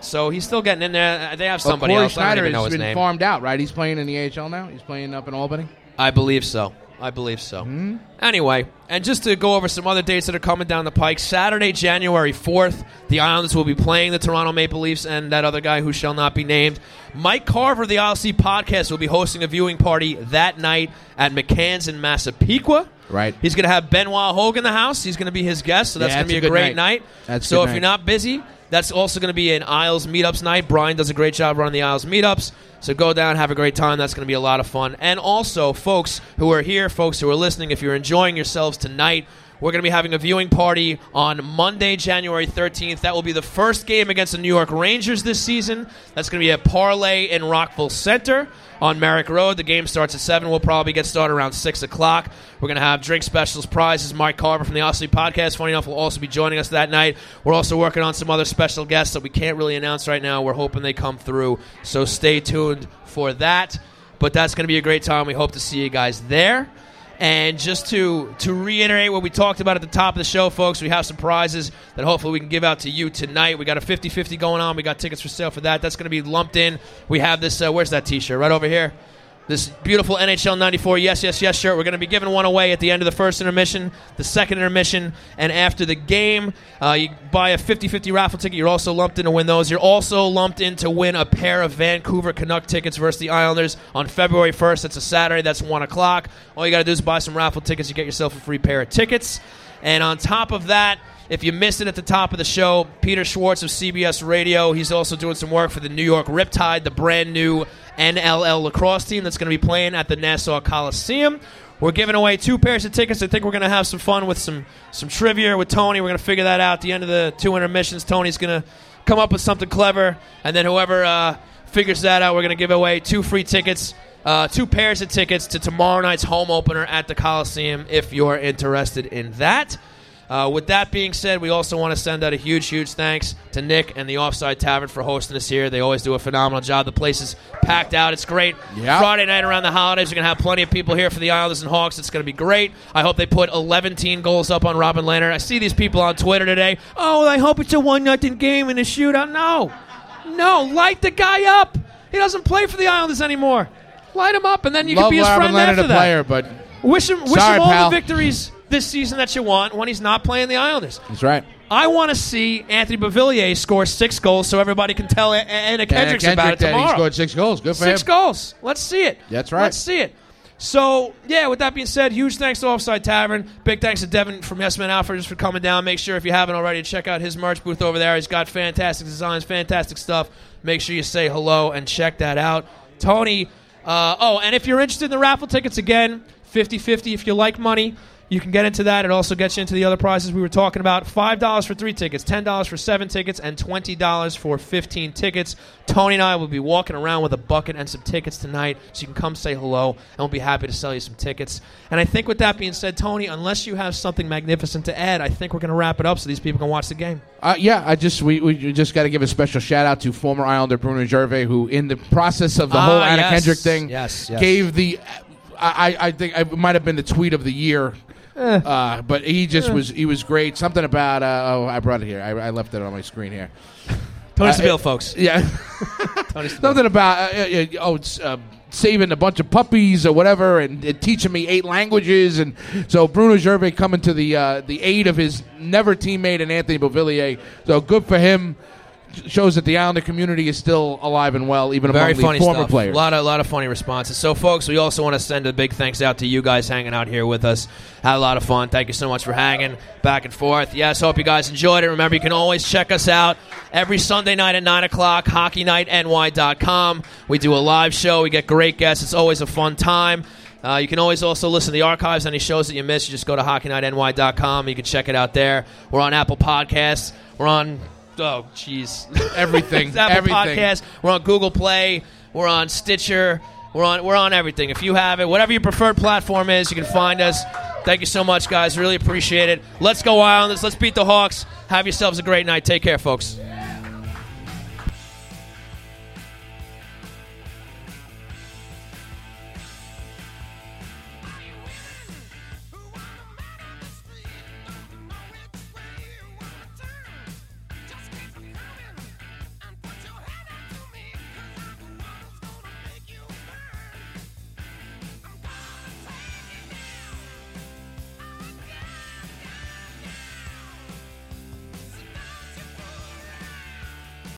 so he's still getting in there. They have somebody Cory else. I don't Schneider even know his been name. farmed out, right? He's playing in the AHL now. He's playing up in Albany. I believe so. I believe so. Hmm? Anyway, and just to go over some other dates that are coming down the pike, Saturday, January 4th, the Islanders will be playing the Toronto Maple Leafs and that other guy who shall not be named. Mike Carver, of the ILC podcast, will be hosting a viewing party that night at McCann's in Massapequa. Right. He's going to have Benoit Hogue in the house. He's going to be his guest, so that's Yeah, going to be a a, great night. night. That's so if night. you're not busy, that's also going to be an Isles meetups night. Brian does a great job running the Isles meetups. So go down, have a great time. That's going to be a lot of fun. And also, folks who are here, folks who are listening, if you're enjoying yourselves tonight, we're going to be having a viewing party on Monday, January 13th. That will be the first game against the New York Rangers this season. That's going to be at Parlay in Rockville Centre on Merrick Road. The game starts at 7. We'll probably get started around 6 o'clock. We're going to have drink specials, prizes. Mike Carver from the Aussie Podcast, funny enough, will also be joining us that night. We're also working on some other special guests that we can't really announce right now. We're hoping they come through. So stay tuned for that. But that's going to be a great time. We hope to see you guys there. And just to to reiterate what we talked about at the top of the show, folks, we have some prizes that hopefully we can give out to you tonight. We got a 50-50 going on. We got tickets for sale for that. That's going to be lumped in. We have this. Uh, where's that T-shirt? Right over here. This beautiful NHL 94 Yes, Yes, Yes shirt. We're going to be giving one away at the end of the first intermission, the second intermission, and after the game. Uh, you buy a 50 50 raffle ticket. You're also lumped in to win those. You're also lumped in to win a pair of Vancouver Canuck tickets versus the Islanders on February 1st. It's a Saturday. That's 1 o'clock. All you got to do is buy some raffle tickets. You get yourself a free pair of tickets. And on top of that, if you missed it at the top of the show, Peter Schwartz of CBS Radio, he's also doing some work for the New York Riptide, the brand new NLL lacrosse team that's going to be playing at the Nassau Coliseum. We're giving away two pairs of tickets. I think we're going to have some fun with some some trivia with Tony. We're going to figure that out at the end of the two intermissions. Tony's going to come up with something clever, and then whoever uh, figures that out, we're going to give away two free tickets, uh, two pairs of tickets to tomorrow night's home opener at the Coliseum. If you're interested in that. Uh, with that being said, we also want to send out a huge, huge thanks to Nick and the Offside Tavern for hosting us here. They always do a phenomenal job. The place is packed out. It's great. Yeah. Friday night around the holidays, you're going to have plenty of people here for the Islanders and Hawks. It's going to be great. I hope they put 11 teen goals up on Robin Lehner. I see these people on Twitter today. Oh, I hope it's a 1 nothing game in a shootout. No. No, light the guy up. He doesn't play for the Islanders anymore. Light him up, and then you Love can be his Robin friend Lehner, after a that. player, but Wish him, wish Sorry, him all pal. the victories this season that you want when he's not playing the Islanders. that's right. I want to see Anthony Beauvillier score six goals so everybody can tell Anna Kendricks Kendrick about it that he tomorrow. scored six goals. Good for Six him. goals. Let's see it. That's right. Let's see it. So, yeah, with that being said, huge thanks to Offside Tavern. Big thanks to Devin from Yes Man Alfred just for coming down. Make sure if you haven't already, check out his merch booth over there. He's got fantastic designs, fantastic stuff. Make sure you say hello and check that out. Tony, uh, oh, and if you're interested in the raffle tickets, again, 50 50 if you like money. You can get into that. It also gets you into the other prizes we were talking about. $5 for three tickets, $10 for seven tickets, and $20 for 15 tickets. Tony and I will be walking around with a bucket and some tickets tonight, so you can come say hello, and we'll be happy to sell you some tickets. And I think with that being said, Tony, unless you have something magnificent to add, I think we're going to wrap it up so these people can watch the game. Uh, yeah, I just we, we just got to give a special shout out to former Islander Bruno Gervais, who in the process of the Ah, whole Anna yes. Kendrick thing, Yes, yes. gave the. I, I I think it might have been the tweet of the year. Uh, but he just was he was great. Something about uh, oh I brought it here. I, I left it on my screen here. Tony Uh, Seville, folks. Yeah, Tony Seville. something about uh, uh, uh, oh it's uh, saving a bunch of puppies or whatever, and, uh, teaching me eight languages, and so Bruno Gervais coming to the uh, the aid of his never teammate and Anthony Beauvillier. So good for him. Shows that the Islander community is still alive and well, even Very among funny the former stuff. players. A lot of a lot of funny responses. So, folks, we also want to send a big thanks out to you guys hanging out here with us. Had a lot of fun. Thank you so much for hanging back and forth. Yes, hope you guys enjoyed it. Remember, you can always check us out every Sunday night at nine o'clock. HockeyNightNY.com. We do a live show. We get great guests. It's always a fun time. Uh, you can always also listen to the archives, any shows that you missed. You just go to HockeyNightNY.com. You can check it out there. We're on Apple Podcasts. We're on, oh, jeez. everything, Apple everything. Podcast. We're on Google Play. We're on Stitcher. We're on we're on everything. If you have it, whatever your preferred platform is, you can find us. Thank you so much, guys. Really appreciate it. Let's go Islanders. Let's beat the Hawks. Have yourselves a great night. Take care, folks.